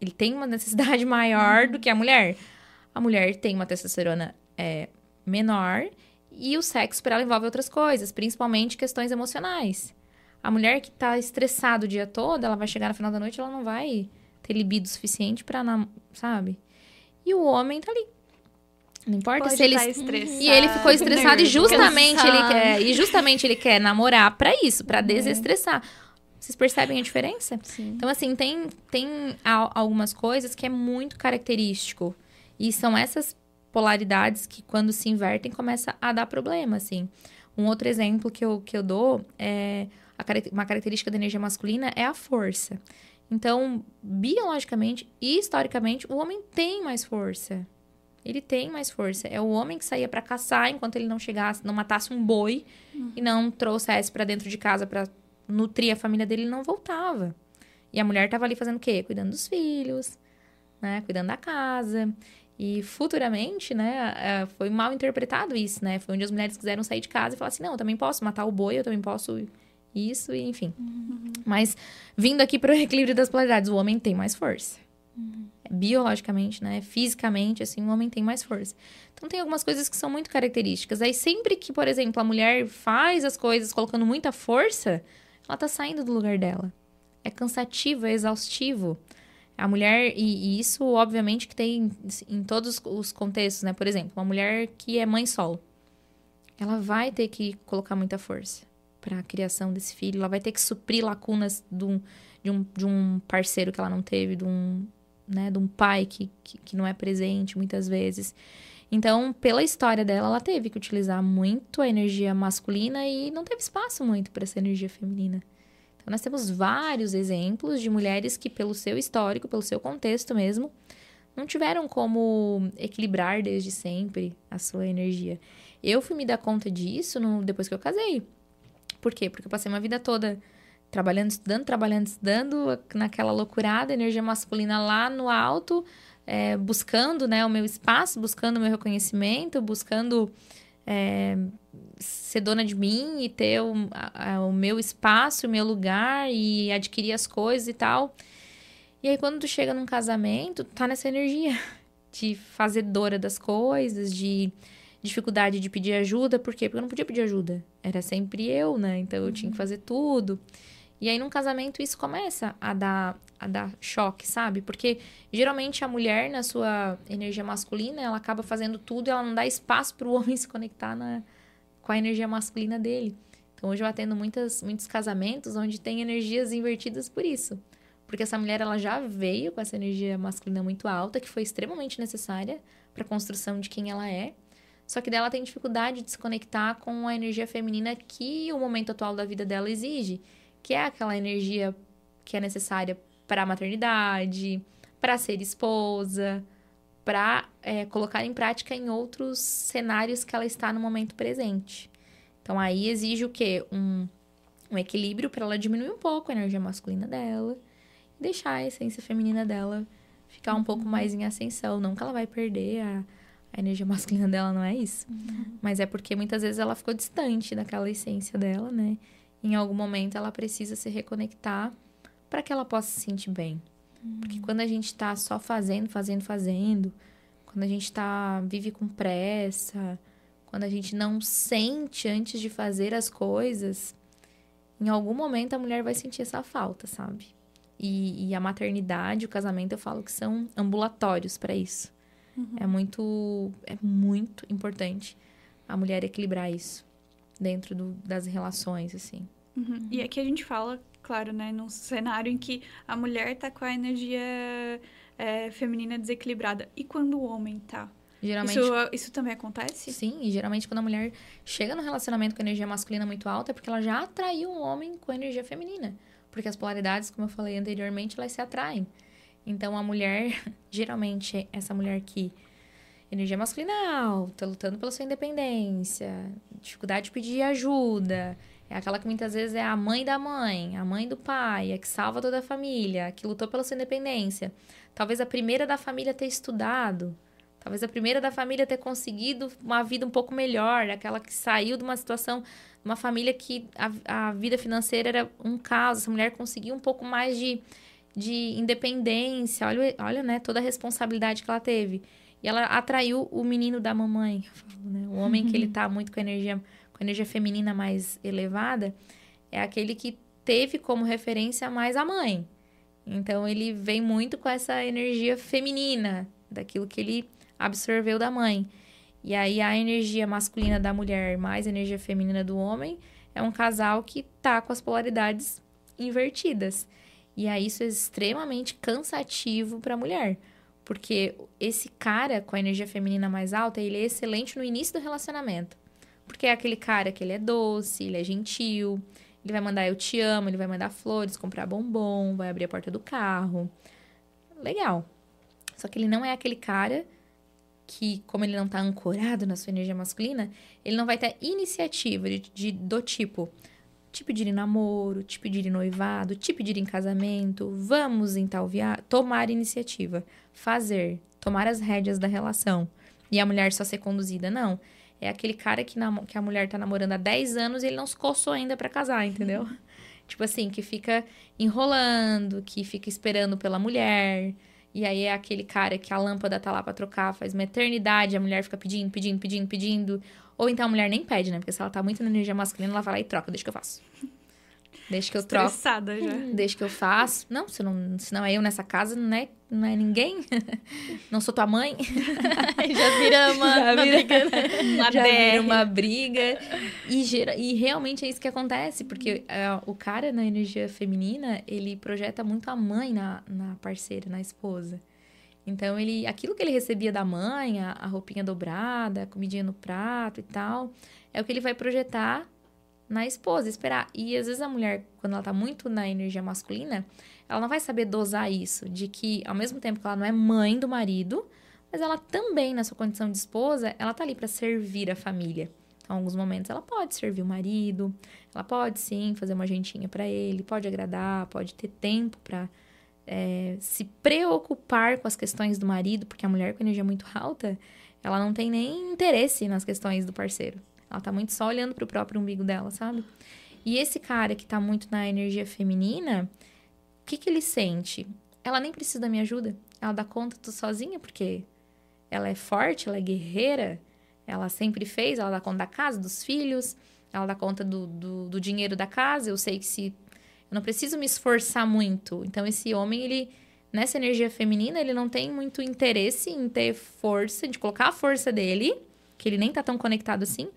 ele tem uma necessidade (laughs) maior do que a mulher a mulher tem uma testosterona é, menor e o sexo para ela envolve outras coisas, principalmente questões emocionais. A mulher que tá estressada o dia todo, ela vai chegar no final da noite, ela não vai ter libido suficiente para, sabe? E o homem tá ali. Não importa Pode se ele tá e ele ficou estressado e justamente ele quer, e justamente ele quer namorar para isso, para uhum. desestressar. Vocês percebem a diferença? Sim. Então assim, tem tem algumas coisas que é muito característico e são essas polaridades que, quando se invertem, começa a dar problema, assim. Um outro exemplo que eu, que eu dou é uma característica da energia masculina é a força. Então, biologicamente e historicamente, o homem tem mais força. Ele tem mais força. É o homem que saía para caçar enquanto ele não chegasse, não matasse um boi uhum. e não trouxesse para dentro de casa para nutrir a família dele, ele não voltava. E a mulher tava ali fazendo o quê? Cuidando dos filhos, né? Cuidando da casa. E futuramente, né, é, foi mal interpretado isso, né? Foi onde as mulheres quiseram sair de casa e falar assim: não, eu também posso matar o boi, eu também posso isso, e enfim. Uhum. Mas vindo aqui para o (laughs) equilíbrio das polaridades, o homem tem mais força. Uhum. Biologicamente, né? Fisicamente, assim, o homem tem mais força. Então tem algumas coisas que são muito características. Aí sempre que, por exemplo, a mulher faz as coisas colocando muita força, ela tá saindo do lugar dela. É cansativo, é exaustivo. A mulher, e, e, isso obviamente que tem em todos os contextos, né? Por exemplo, uma mulher que é mãe solo, ela vai ter que colocar muita força para a criação desse filho, ela vai ter que suprir lacunas de um, de um, de um parceiro que ela não teve, de um, né, de um pai que, que, que não é presente muitas vezes. Então, pela história dela, ela teve que utilizar muito a energia masculina e não teve espaço muito para essa energia feminina. Então, nós temos vários exemplos de mulheres que, pelo seu histórico, pelo seu contexto mesmo, não tiveram como equilibrar desde sempre a sua energia. Eu fui me dar conta disso no, depois que eu casei. Por quê? Porque eu passei uma vida toda trabalhando, estudando, trabalhando, estudando, naquela loucurada, energia masculina lá no alto, é, buscando né, o meu espaço, buscando o meu reconhecimento, buscando é, ser dona de mim e ter o, a, o meu espaço, o meu lugar e adquirir as coisas e tal. E aí, quando tu chega num casamento, tá nessa energia (laughs) de fazedora das coisas, de dificuldade de pedir ajuda. Por quê? Porque eu não podia pedir ajuda. Era sempre eu, né? Então eu uhum. tinha que uhum. fazer tudo. E aí, num casamento, isso começa a dar, a dar choque, sabe? Porque geralmente a mulher, na sua energia masculina, ela acaba fazendo tudo e ela não dá espaço para o homem (laughs) se conectar na, com a energia masculina dele. Então hoje eu atendo muitas, muitos casamentos onde tem energias invertidas por isso. Porque essa mulher ela já veio com essa energia masculina muito alta, que foi extremamente necessária para a construção de quem ela é. Só que dela tem dificuldade de se conectar com a energia feminina que o momento atual da vida dela exige, que é aquela energia que é necessária para a maternidade, para ser esposa, para é, colocar em prática em outros cenários que ela está no momento presente. Então aí exige o quê? Um, um equilíbrio para ela diminuir um pouco a energia masculina dela e deixar a essência feminina dela ficar um pouco mais em ascensão. Não que ela vai perder a, a energia (laughs) masculina dela, não é isso. Uhum. Mas é porque muitas vezes ela ficou distante daquela essência dela, né? Em algum momento ela precisa se reconectar para que ela possa se sentir bem. Porque quando a gente tá só fazendo, fazendo, fazendo, quando a gente tá vive com pressa, quando a gente não sente antes de fazer as coisas, em algum momento a mulher vai sentir essa falta, sabe? E, e a maternidade, o casamento, eu falo que são ambulatórios para isso. Uhum. É muito é muito importante a mulher equilibrar isso dentro do, das relações, assim. Uhum. E aqui a gente fala claro, né? Num cenário em que a mulher tá com a energia é, feminina desequilibrada. E quando o homem tá? Geralmente... Isso, isso também acontece? Sim, e geralmente quando a mulher chega no relacionamento com energia masculina muito alta é porque ela já atraiu um homem com energia feminina. Porque as polaridades, como eu falei anteriormente, elas se atraem. Então a mulher, (laughs) geralmente, essa mulher que energia masculina alta, lutando pela sua independência, dificuldade de pedir ajuda, é aquela que muitas vezes é a mãe da mãe, a mãe do pai, a que salva toda a família, a que lutou pela sua independência. Talvez a primeira da família ter estudado, talvez a primeira da família ter conseguido uma vida um pouco melhor, aquela que saiu de uma situação, uma família que a, a vida financeira era um caos, essa mulher conseguiu um pouco mais de, de independência, olha, olha né, toda a responsabilidade que ela teve. E ela atraiu o menino da mamãe, né? o homem que ele tá muito com energia com energia feminina mais elevada, é aquele que teve como referência mais a mãe. Então ele vem muito com essa energia feminina, daquilo que ele absorveu da mãe. E aí a energia masculina da mulher mais a energia feminina do homem é um casal que tá com as polaridades invertidas. E aí isso é extremamente cansativo para a mulher, porque esse cara com a energia feminina mais alta, ele é excelente no início do relacionamento. Porque é aquele cara que ele é doce, ele é gentil, ele vai mandar eu te amo, ele vai mandar flores, comprar bombom, vai abrir a porta do carro. Legal. Só que ele não é aquele cara que, como ele não tá ancorado na sua energia masculina, ele não vai ter iniciativa de, de do tipo te pedir em namoro, te pedir em noivado, te pedir em casamento, vamos em tal viagem, tomar iniciativa, fazer, tomar as rédeas da relação. E a mulher só ser conduzida, não. É aquele cara que, que a mulher tá namorando há 10 anos e ele não se coçou ainda para casar, entendeu? (laughs) Tipo assim, que fica enrolando, que fica esperando pela mulher. E aí é aquele cara que a lâmpada tá lá pra trocar, faz uma eternidade, a mulher fica pedindo, pedindo, pedindo, pedindo. Ou então a mulher nem pede, né? Porque se ela tá muito na energia masculina, ela vai lá e troca, deixa que eu faço. (laughs) Deixa que eu troco. Estressada já. Deixa que eu faço. Não, se não, se não é eu nessa casa, não é, não é ninguém. (laughs) Não sou tua mãe. (laughs) já vira uma, já vira, uma briga. Né? Uma já vira uma briga. E, gera, e realmente é isso que acontece, porque uh, o cara na energia feminina, ele projeta muito a mãe na, na parceira, na esposa. Então, ele, aquilo que ele recebia da mãe, a, a roupinha dobrada, a comidinha no prato e tal, é o que ele vai projetar na esposa, esperar. E às vezes a mulher, quando ela tá muito na energia masculina, ela não vai saber dosar isso, de que ao mesmo tempo que ela não é mãe do marido, mas ela também, na sua condição de esposa, ela tá ali para servir a família. Então, em alguns momentos ela pode servir o marido, ela pode sim fazer uma gentinha para ele, pode agradar, pode ter tempo para é, se preocupar com as questões do marido, porque a mulher com energia muito alta, ela não tem nem interesse nas questões do parceiro. Ela tá muito só olhando pro próprio umbigo dela, sabe? E esse cara que tá muito na energia feminina, o que que ele sente? Ela nem precisa da minha ajuda. Ela dá conta tudo sozinha, porque ela é forte, ela é guerreira, ela sempre fez, ela dá conta da casa, dos filhos, ela dá conta do, do, do dinheiro da casa. Eu sei que se. Não preciso me esforçar muito. Então, esse homem, ele. Nessa energia feminina, ele não tem muito interesse em ter força, de colocar a força dele, que ele nem tá tão conectado assim,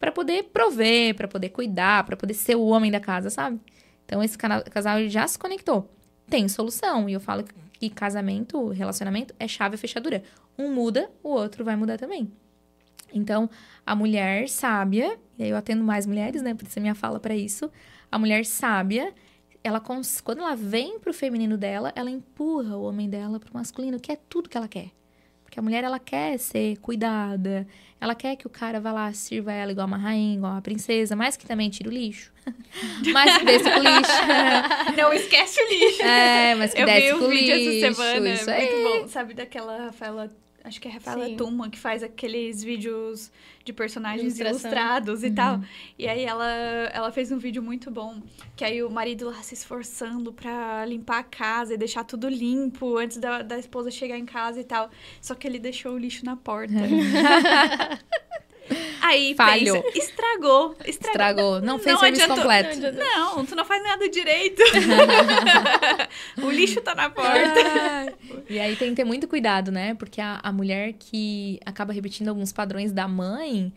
para poder prover, para poder cuidar, para poder ser o homem da casa, sabe? Então esse casal ele já se conectou. Tem solução. E eu falo que casamento, relacionamento é chave fechadura. Um muda, o outro vai mudar também. Então, a mulher sábia, e aí eu atendo mais mulheres, né? Por isso a minha fala para isso. A mulher sábia, ela quando ela vem pro feminino dela, ela empurra o homem dela pro masculino, que é tudo que ela quer. Porque a mulher, ela quer ser cuidada, ela quer que o cara vá lá, sirva ela igual uma rainha, igual uma princesa, mas que também tire o lixo. (laughs) mas que desça o lixo. Não esquece o lixo. É, mas que Eu desce vi o um vídeo lixo. essa semana, isso muito aí. bom. Sabe daquela Rafaela acho que é a Rafaela Sim. Tuma, que faz aqueles vídeos de personagens Ilustração. ilustrados e Uhum. tal. E aí ela, ela fez um vídeo muito bom, que aí o marido lá se esforçando pra limpar a casa e deixar tudo limpo antes da, da esposa chegar em casa e tal. Só que ele deixou o lixo na porta. (laughs) (laughs) aí Falhou. pensa, estragou, estragou. Estragou. Não fez Não serviço adiantou. completo. Não, tu não faz nada direito. (laughs) o lixo tá na porta. Ai. E aí tem que ter muito cuidado, né? Porque a, a mulher que acaba repetindo alguns padrões da mãe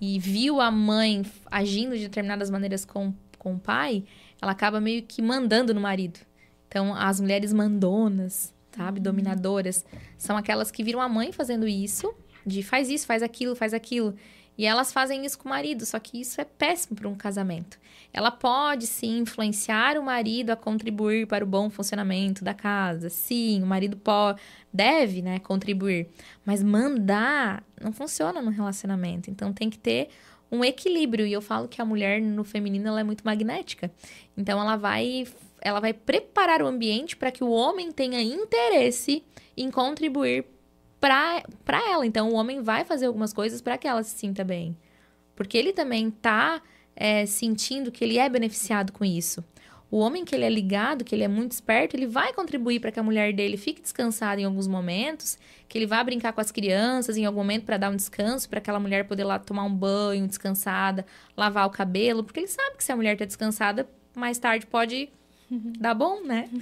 e viu a mãe agindo de determinadas maneiras com, com o pai, ela acaba meio que mandando no marido. Então, as mulheres mandonas, sabe? Dominadoras, são aquelas que viram a mãe fazendo isso, de faz isso, faz aquilo, faz aquilo. E elas fazem isso com o marido, só que isso é péssimo para um casamento. Ela pode sim influenciar o marido a contribuir para o bom funcionamento da casa. Sim, o marido pode, deve, né, contribuir. Mas mandar não funciona no relacionamento. Então tem que ter um equilíbrio. E eu falo que a mulher no feminino ela é muito magnética. Então ela vai, ela vai preparar o ambiente para que o homem tenha interesse em contribuir para ela. Então o homem vai fazer algumas coisas para que ela se sinta bem. Porque ele também tá é, sentindo que ele é beneficiado com isso. O homem que ele é ligado, que ele é muito esperto, ele vai contribuir para que a mulher dele fique descansada em alguns momentos, que ele vá brincar com as crianças em algum momento para dar um descanso, para aquela mulher poder lá tomar um banho descansada, lavar o cabelo, porque ele sabe que se a mulher tá descansada, mais tarde pode dar bom, né? (laughs)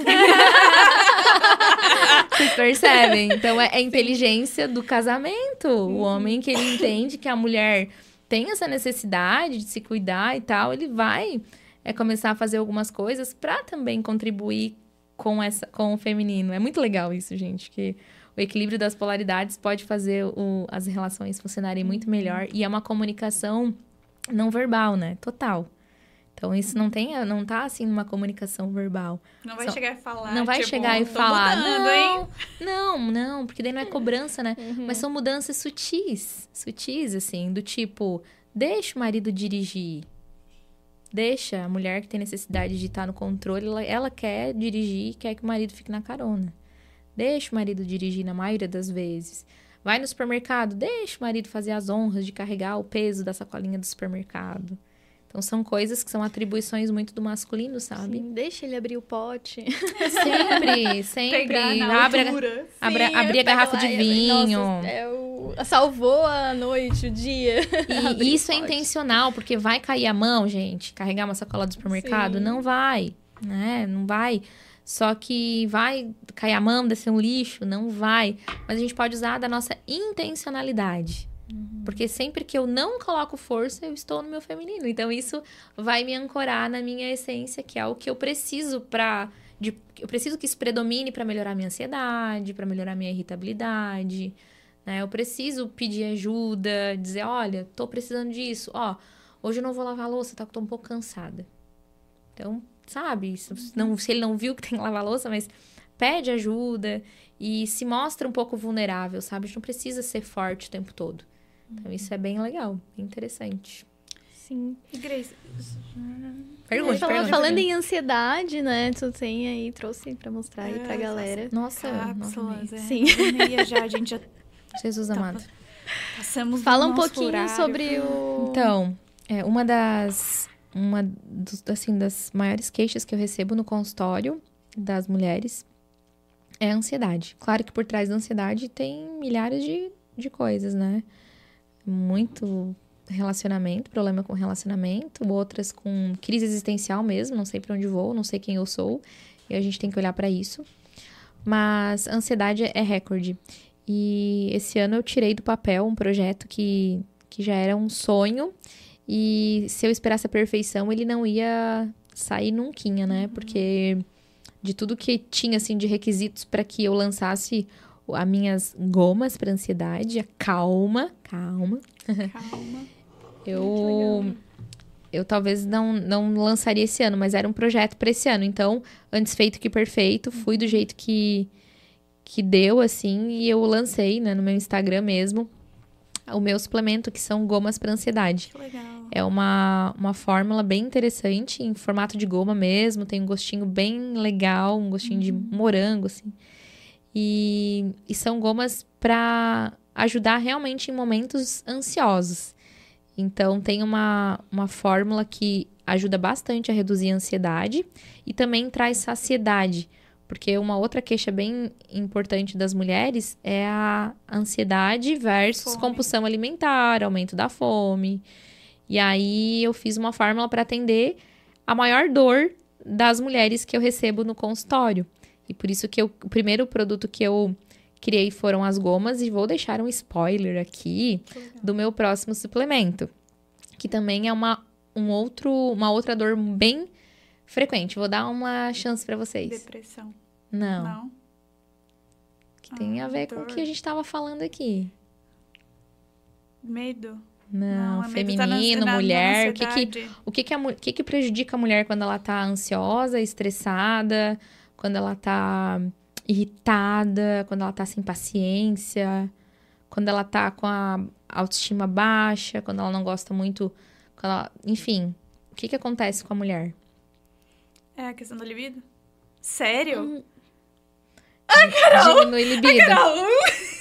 Vocês percebem? Então é a inteligência do casamento. O homem que ele entende que a mulher tem essa necessidade de se cuidar e tal, ele vai é começar a fazer algumas coisas para também contribuir com essa com o feminino. É muito legal isso, gente, que o equilíbrio das polaridades pode fazer o, as relações funcionarem muito melhor e é uma comunicação não verbal, né? Total. Então isso não tem, não tá assim numa comunicação verbal. Não vai Só- chegar e falar. não vai tipo, chegar e "Tô falar, mudando, não, hein?" não, não, porque daí não é (laughs) cobrança, né? Uhum. Mas são mudanças sutis, sutis, assim, do tipo, deixa o marido dirigir. Deixa a mulher que tem necessidade de estar no controle, ela, ela quer dirigir e quer que o marido fique na carona. Deixa o marido dirigir na maioria das vezes. Vai no supermercado, deixa o marido fazer as honras de carregar o peso da sacolinha do supermercado. Então são coisas que são atribuições muito do masculino, sabe? Sim, deixa ele abrir o pote. Sempre, (laughs) sempre. Pegar na Abre a- altura. Abra- Sim, abrir a garrafa de vinho. Nossa, é o... Salvou a noite, o dia. (laughs) E isso é intencional, porque vai cair a mão, gente, carregar uma sacola do supermercado? Sim. Não vai, né? Não vai. Só que vai cair a mão, descer um lixo? Não vai. Mas a gente pode usar da nossa intencionalidade. Porque sempre que eu não coloco força, eu estou no meu feminino. Então isso vai me ancorar na minha essência, que é o que eu preciso para eu preciso que isso predomine para melhorar minha ansiedade, para melhorar minha irritabilidade, né? Eu preciso pedir ajuda, dizer, olha, tô precisando disso. Ó, hoje eu não vou lavar a louça, tá? Tô um pouco cansada. Então, sabe? Se, não, se ele não viu que tem que lavar a louça, mas pede ajuda e se mostra um pouco vulnerável, sabe? A gente não precisa ser forte o tempo todo. Então, isso é bem legal, interessante. Sim. E Grace, Pergunte, Fala- pergunte. falando em ansiedade, né? Tu tem aí, trouxe pra mostrar aí É, pra galera. Nossa, cápsulas, é. Sim. E já, a gente já (laughs) Jesus Tá, amado. passamos Fala um pouquinho horário. sobre o. Então, é, uma das uma dos, assim das maiores queixas que eu recebo no consultório das mulheres é a ansiedade. Claro que por trás da ansiedade tem milhares de, de coisas, né? Muito relacionamento, problema com relacionamento, outras com crise existencial mesmo, não sei para onde vou, não sei quem eu sou, e a gente tem que olhar para isso. Mas ansiedade é recorde. E esse ano eu tirei do papel um projeto que, que já era um sonho E se eu esperasse a perfeição, ele não ia sair nunca, né? Uhum. Porque de tudo que tinha assim de requisitos para que eu lançasse as minhas gomas para ansiedade, calma, calma. Calma. (laughs) eu eu talvez não, não lançaria esse ano, mas era um projeto para esse ano. Então, antes feito que perfeito, fui do jeito que, que deu, assim, e eu lancei, né, no meu Instagram mesmo, o meu suplemento, que são gomas para ansiedade. Que legal. É uma, uma fórmula bem interessante, em formato de goma mesmo, tem um gostinho bem legal, um gostinho uhum. de morango, assim. E, e são gomas para ajudar realmente em momentos ansiosos. Então, tem uma, uma fórmula que ajuda bastante a reduzir a ansiedade e também traz saciedade. Porque uma outra queixa bem importante das mulheres é a ansiedade versus fome. compulsão alimentar, aumento da fome. E aí eu fiz uma fórmula para atender a maior dor das mulheres que eu recebo no consultório. E por isso que eu, o primeiro produto que eu criei foram as gomas e vou deixar um spoiler aqui do meu próximo suplemento, que também é uma um outro uma outra dor bem frequente. Vou dar uma chance para vocês. Depressão. Não. Não. Que tem ah, a ver dor. com o que a gente estava falando aqui. Medo. Não, Não feminino, tá na, mulher. Na o que que, o que que, a, que que prejudica a mulher quando ela tá ansiosa, estressada, quando ela tá irritada, quando ela tá sem paciência, quando ela tá com a autoestima baixa, quando ela não gosta muito, ela, enfim, o que que acontece com a mulher? É a questão do libido? Sério? Hum. Ai, Carol! Diminui libido. Ai, Carol!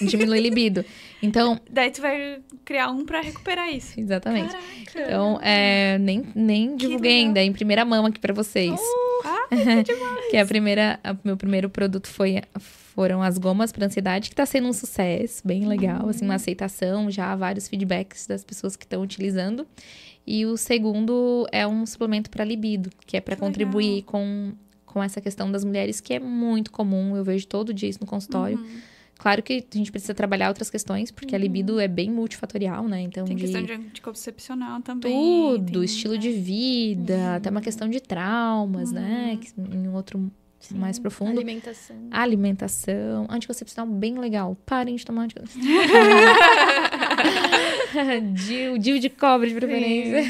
Diminui libido. Então. Daí tu vai criar um para recuperar isso. Exatamente. Caraca. Então, é, nem, nem divulguei ainda, em primeira mão aqui para vocês. Uh, ah, (laughs) que, que é a primeira. O meu primeiro produto foi, foram as gomas para ansiedade, que tá sendo um sucesso, bem legal, uhum. assim, uma aceitação, já vários feedbacks das pessoas que estão utilizando. E o segundo é um suplemento para libido, que é para contribuir legal. com com essa questão das mulheres, que é muito comum, eu vejo todo dia isso no consultório. Uhum. Claro que a gente precisa trabalhar outras questões, porque uhum. a libido é bem multifatorial, né? Então, tem questão de, anticoncepcional também. Tudo, tem, estilo né? de vida, uhum. até uma questão de traumas, né? uhum. Que, em outro Sim. mais profundo. Alimentação. Alimentação. Anticoncepcional bem legal. Parem de tomar anticoncepcional. (laughs) Dil, Dil de cobre de preferência.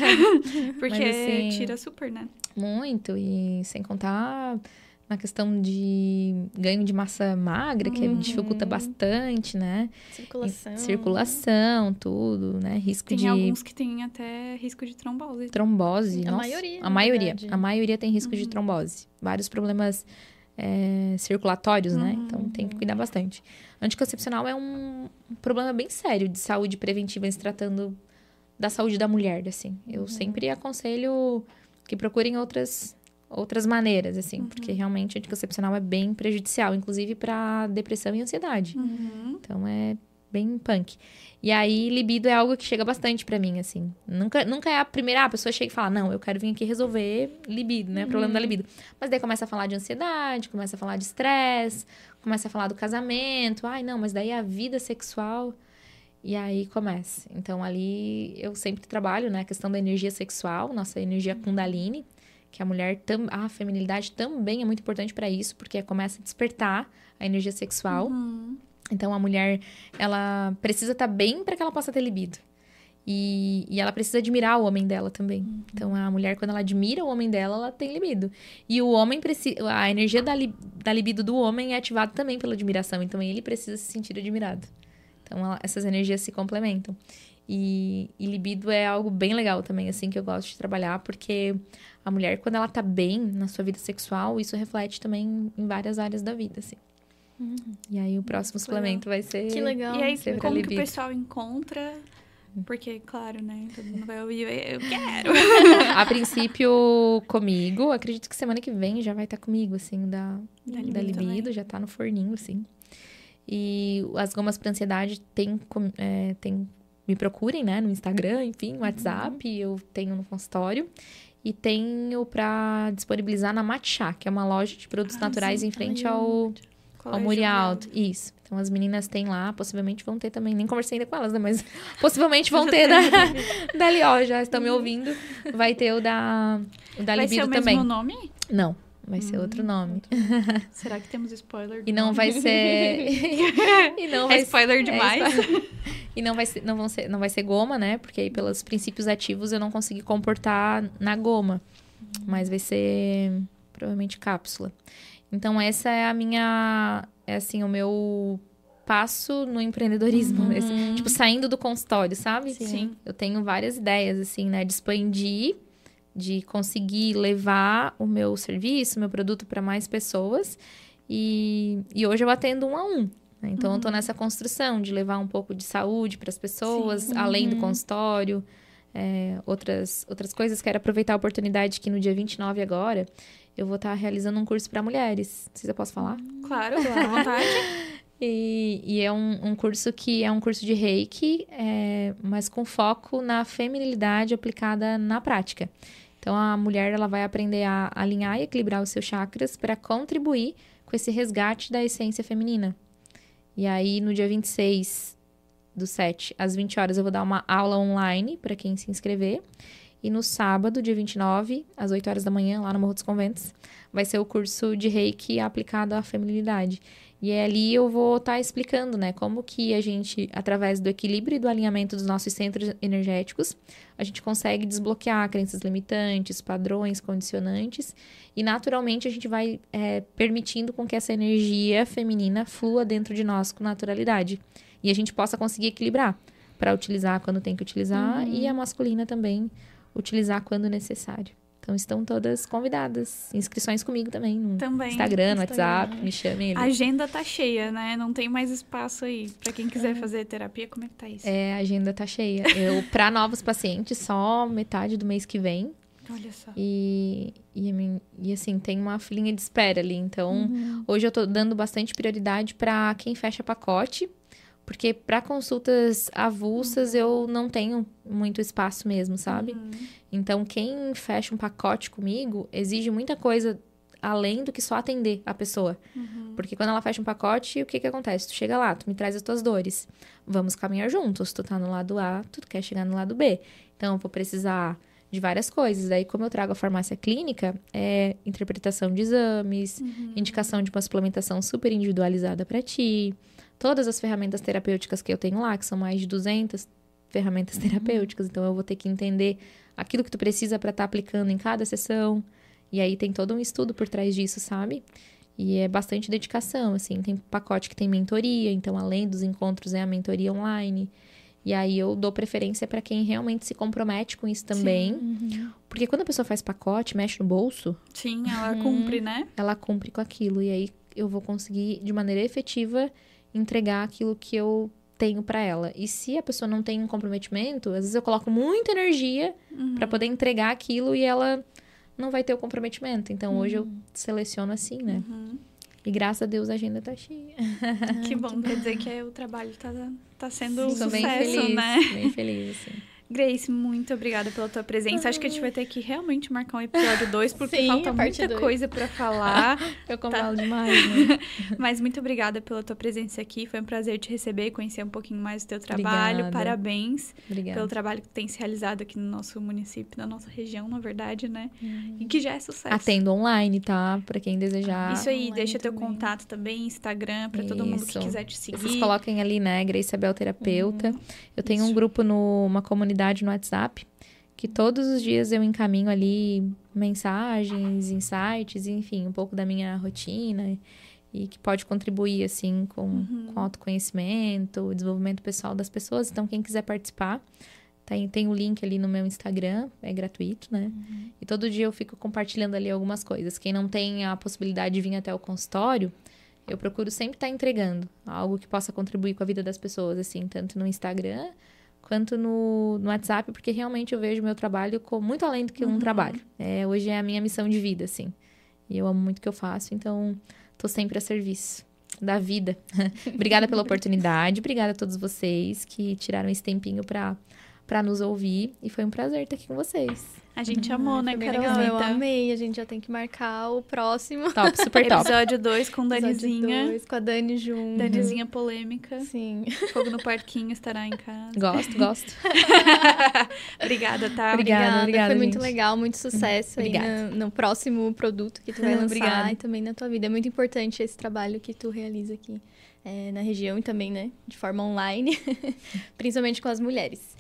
Porque Mas, assim, tira super, né? Muito. E sem contar na questão de ganho de massa magra, que uhum. dificulta bastante, né? Circulação. E, circulação, tudo, né? Risco tem de. Tem alguns que tem até risco de trombose. Trombose, a nossa. Maioria, a maioria. Verdade. A maioria tem risco uhum. de trombose. Vários problemas é, circulatórios, né? uhum. né? Então tem que cuidar bastante. Anticoncepcional é um problema bem sério de saúde preventiva, se tratando da saúde da mulher, assim. Eu uhum. sempre aconselho que procurem outras outras maneiras, assim, uhum. porque realmente anticoncepcional é bem prejudicial, inclusive para depressão e ansiedade. Uhum. Então é bem punk. E aí, libido é algo que chega bastante para mim, assim. Nunca, nunca é a primeira a pessoa chega e fala, não, eu quero vir aqui resolver libido, né? Uhum. Problema da libido. Mas daí começa a falar de ansiedade, começa a falar de estresse, começa a falar do casamento. Ai, não, mas daí a vida sexual. E aí começa. Então, ali eu sempre trabalho, né? A questão da energia sexual, nossa energia Kundalini que a mulher tam, a feminilidade também é muito importante para isso, porque começa a despertar a energia sexual. Uhum. Então a mulher ela precisa estar tá bem para que ela possa ter libido. E, e ela precisa admirar o homem dela também. Uhum. Então a mulher quando ela admira o homem dela, ela tem libido. E o homem precisa a energia da, li, da libido do homem é ativada também pela admiração, então ele precisa se sentir admirado. Então ela, essas energias se complementam. E, e libido é algo bem legal também, assim, que eu gosto de trabalhar, porque a mulher, quando ela tá bem na sua vida sexual, isso reflete também em várias áreas da vida, assim. Uhum. E aí o próximo suplemento vai ser. Que legal. E aí, como que o pessoal encontra? Porque, claro, né? Todo mundo vai ouvir, eu quero. a princípio, comigo. Acredito que semana que vem já vai estar tá comigo, assim, da, da, libido, da libido já tá no forninho, assim. E as gomas para ansiedade tem, é, tem me procurem, né, no Instagram, enfim, no WhatsApp, uhum. eu tenho no consultório. E tenho para disponibilizar na Matcha, que é uma loja de produtos ah, naturais sim. em frente ao Colégio Alto, isso. Então as meninas têm lá, possivelmente vão ter também, nem conversei ainda com elas, né? Mas (laughs) possivelmente vão ter da, (laughs) dali, ó, já estão me ouvindo. Vai ter o da, o da vai Libido também. Ser o mesmo nome? Não. Vai ser hum, outro nome. (laughs) Será que temos spoiler? E não vai ser. (laughs) e não vai é spoiler demais. É (laughs) spoiler. E não vai ser, não vão ser, não vai ser goma, né? Porque aí pelos princípios ativos eu não consegui comportar na goma. Hum. Mas vai ser provavelmente cápsula. Então essa é a minha, é assim, o meu passo no empreendedorismo, uhum. esse, tipo saindo do consultório, sabe? Sim. Eu tenho várias ideias assim, né, de expandir, de conseguir levar o meu serviço, meu produto para mais pessoas. E, e hoje eu atendo um a um. Né? Então uhum. eu tô nessa construção de levar um pouco de saúde para as pessoas, Sim. além do uhum. consultório. É, outras, outras coisas, quero aproveitar a oportunidade que no dia 29 agora eu vou estar realizando um curso para mulheres. Não sei se eu posso falar. Claro, à vontade. (laughs) e, e, é um, um, curso que é um curso de reiki, é, mas com foco na feminilidade aplicada na prática. Então, a mulher ela vai aprender a alinhar e equilibrar os seus chakras para contribuir com esse resgate da essência feminina. E aí, no dia 26 do 7 às 20 horas, eu vou dar uma aula online para quem se inscrever. E no sábado, dia 29, às 8 horas da manhã, lá no Morro dos Conventos, vai ser o curso de reiki aplicado à feminilidade. E é ali eu vou estar tá explicando, né, como que a gente, através do equilíbrio e do alinhamento dos nossos centros energéticos, a gente consegue desbloquear crenças limitantes, padrões, condicionantes, e naturalmente a gente vai é, permitindo com que essa energia feminina flua dentro de nós com naturalidade. E a gente possa conseguir equilibrar para utilizar quando tem que utilizar, uhum. e a masculina também utilizar quando necessário. Então estão todas convidadas. Inscrições comigo também no também, Instagram, no WhatsApp, me chamem. A agenda tá cheia, né? Não tem mais espaço aí para quem quiser é. fazer terapia. Como é que tá isso? É, a agenda tá cheia. Eu para novos pacientes só metade do mês que vem. Olha só. E, e, e, assim, tem uma filinha de espera ali. Então, uhum. hoje eu tô dando bastante prioridade para quem fecha pacote. Porque para consultas avulsas uhum. eu não tenho muito espaço mesmo, sabe? Uhum. Então, quem fecha um pacote comigo exige muita coisa além do que só atender a pessoa. Uhum. Porque quando ela fecha um pacote, o que que acontece? Tu chega lá, tu me traz as tuas dores. Vamos caminhar juntos. Tu tá no lado A, tu quer chegar no lado B. Então, eu vou precisar de várias coisas. Aí, como eu trago a farmácia clínica, é interpretação de exames, uhum. indicação de uma suplementação super individualizada para ti todas as ferramentas terapêuticas que eu tenho lá, que são mais de 200 ferramentas (laughs) terapêuticas, então eu vou ter que entender aquilo que tu precisa para estar tá aplicando em cada sessão. E aí tem todo um estudo por trás disso, sabe? E é bastante dedicação, assim, tem pacote que tem mentoria, então além dos encontros é a mentoria online. E aí eu dou preferência para quem realmente se compromete com isso também. Uhum. Porque quando a pessoa faz pacote, mexe no bolso. Sim, ela hum, cumpre, né? Ela cumpre com aquilo. E aí eu vou conseguir, de maneira efetiva, entregar aquilo que eu tenho para ela. E se a pessoa não tem um comprometimento, às vezes eu coloco muita energia uhum. para poder entregar aquilo e ela não vai ter o comprometimento. Então uhum. hoje eu uhum. seleciono assim, né? Uhum. E graças a Deus a agenda tá cheia. (laughs) Que (laughs) bom, quer dizer que o trabalho tá, tá sendo Sim, sucesso, bem feliz, né? Bem feliz, assim. Grace, muito obrigada pela tua presença. Acho que a gente vai ter que realmente marcar um episódio 2, porque Sim, falta muita dois. coisa para falar. (laughs) Eu convalo tá. demais, né? (laughs) Mas muito obrigada pela tua presença aqui. Foi um prazer te receber, conhecer um pouquinho mais do teu trabalho. Obrigada. Parabéns obrigada. pelo trabalho que tem se realizado aqui no nosso município, na nossa região, na verdade, né? Hum. E que já é sucesso. Atendo online, tá? Para quem desejar. Isso aí, deixa teu contato também, Instagram, para todo mundo que quiser te seguir. Vocês coloquem ali, né? Grace Abel Terapeuta. Hum. Eu tenho Isso. um grupo numa comunidade comunidade no WhatsApp, que todos os dias eu encaminho ali mensagens, insights, enfim, um pouco da minha rotina e que pode contribuir, assim, com, uhum. com autoconhecimento, desenvolvimento pessoal das pessoas. Então, quem quiser participar, tem, tem o link ali no meu Instagram, é gratuito, né? Uhum. E todo dia eu fico compartilhando ali algumas coisas. Quem não tem a possibilidade de vir até o consultório, eu procuro sempre estar entregando algo que possa contribuir com a vida das pessoas, assim, tanto no Instagram quanto no, no WhatsApp, porque realmente eu vejo meu trabalho como muito além do que um uhum. trabalho. É, hoje é a minha missão de vida, assim. E eu amo muito o que eu faço, então tô sempre a serviço da vida. (laughs) obrigada pela oportunidade, obrigada a todos vocês que tiraram esse tempinho para para nos ouvir e foi um prazer estar aqui com vocês. A gente ah, amou, né, Carol? Eu amei. A gente já tem que marcar o próximo. Top, super top. Episódio 2 com Danizinha. Dois, com a Dani junto. Danizinha polêmica. Sim. Fogo no parquinho estará em casa. Gosto, gosto. (laughs) obrigada, tá? Obrigada, obrigada. Foi gente. muito legal, muito sucesso aí no, no, próximo produto que tu vai lançar obrigada. e também na tua vida. É muito importante esse trabalho que tu realiza aqui é, na região e também, né, de forma online, (laughs) principalmente com as mulheres.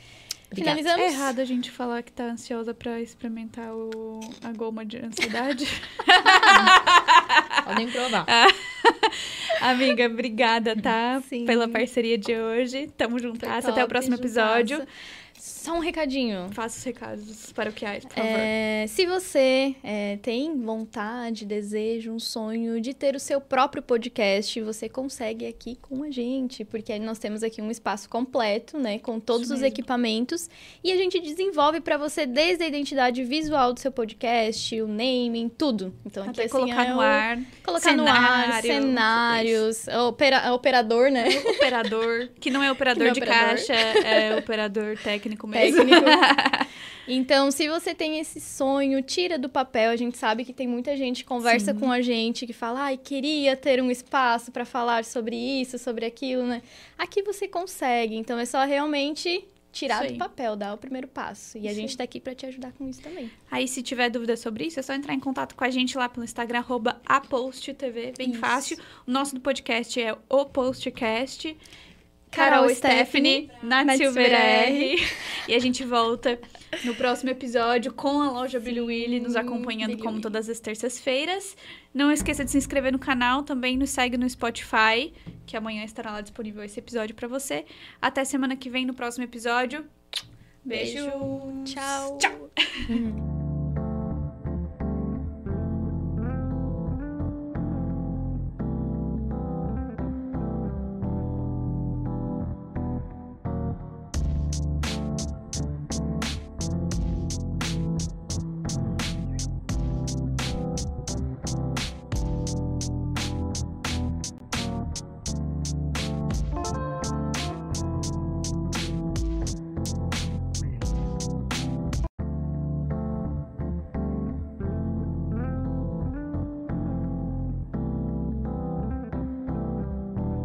Obrigada. Finalizamos. É errado a gente falar que tá ansiosa para experimentar o, a goma de ansiedade. (laughs) Podem provar. (laughs) Amiga, obrigada, tá? Sim. Pela parceria de hoje. Tamo juntas. Até o próximo episódio. Só um recadinho. Faça os recados paroquiais, por favor. É, se você é, tem vontade, desejo, um sonho de ter o seu próprio podcast, você consegue aqui com a gente, porque nós temos aqui um espaço completo, né, com todos os equipamentos, e a gente desenvolve para você desde a identidade visual do seu podcast, o naming, tudo. Então Até aqui assim, colocar é no ar, colocar cenário, no ar, cenários, opera, operador, né? (laughs) Operador, que não é operador não é de operador. caixa, é operador técnico técnico (laughs) então, se você tem esse sonho, tira do papel. A gente sabe que tem muita gente que conversa Sim. com a gente que fala, ai, queria ter um espaço para falar sobre isso, sobre aquilo, né? Aqui você consegue. Então, é só realmente tirar do papel, dar o primeiro passo. E a gente tá aqui para te ajudar com isso também. Aí, se tiver dúvida sobre isso, é só entrar em contato com a gente lá pelo Instagram, apostTV, bem isso. fácil. O nosso do podcast é o Postcast. Carol, Stephanie, Nath Silver R. E a gente volta no próximo episódio com a loja Billy Willy nos acompanhando Billy como todas as terças-feiras. Não esqueça de se inscrever no canal, também nos segue no Spotify, que amanhã estará lá disponível esse episódio para você. Até semana que vem no próximo episódio. Beijo. Beijo. Tchau. Tchau. (laughs)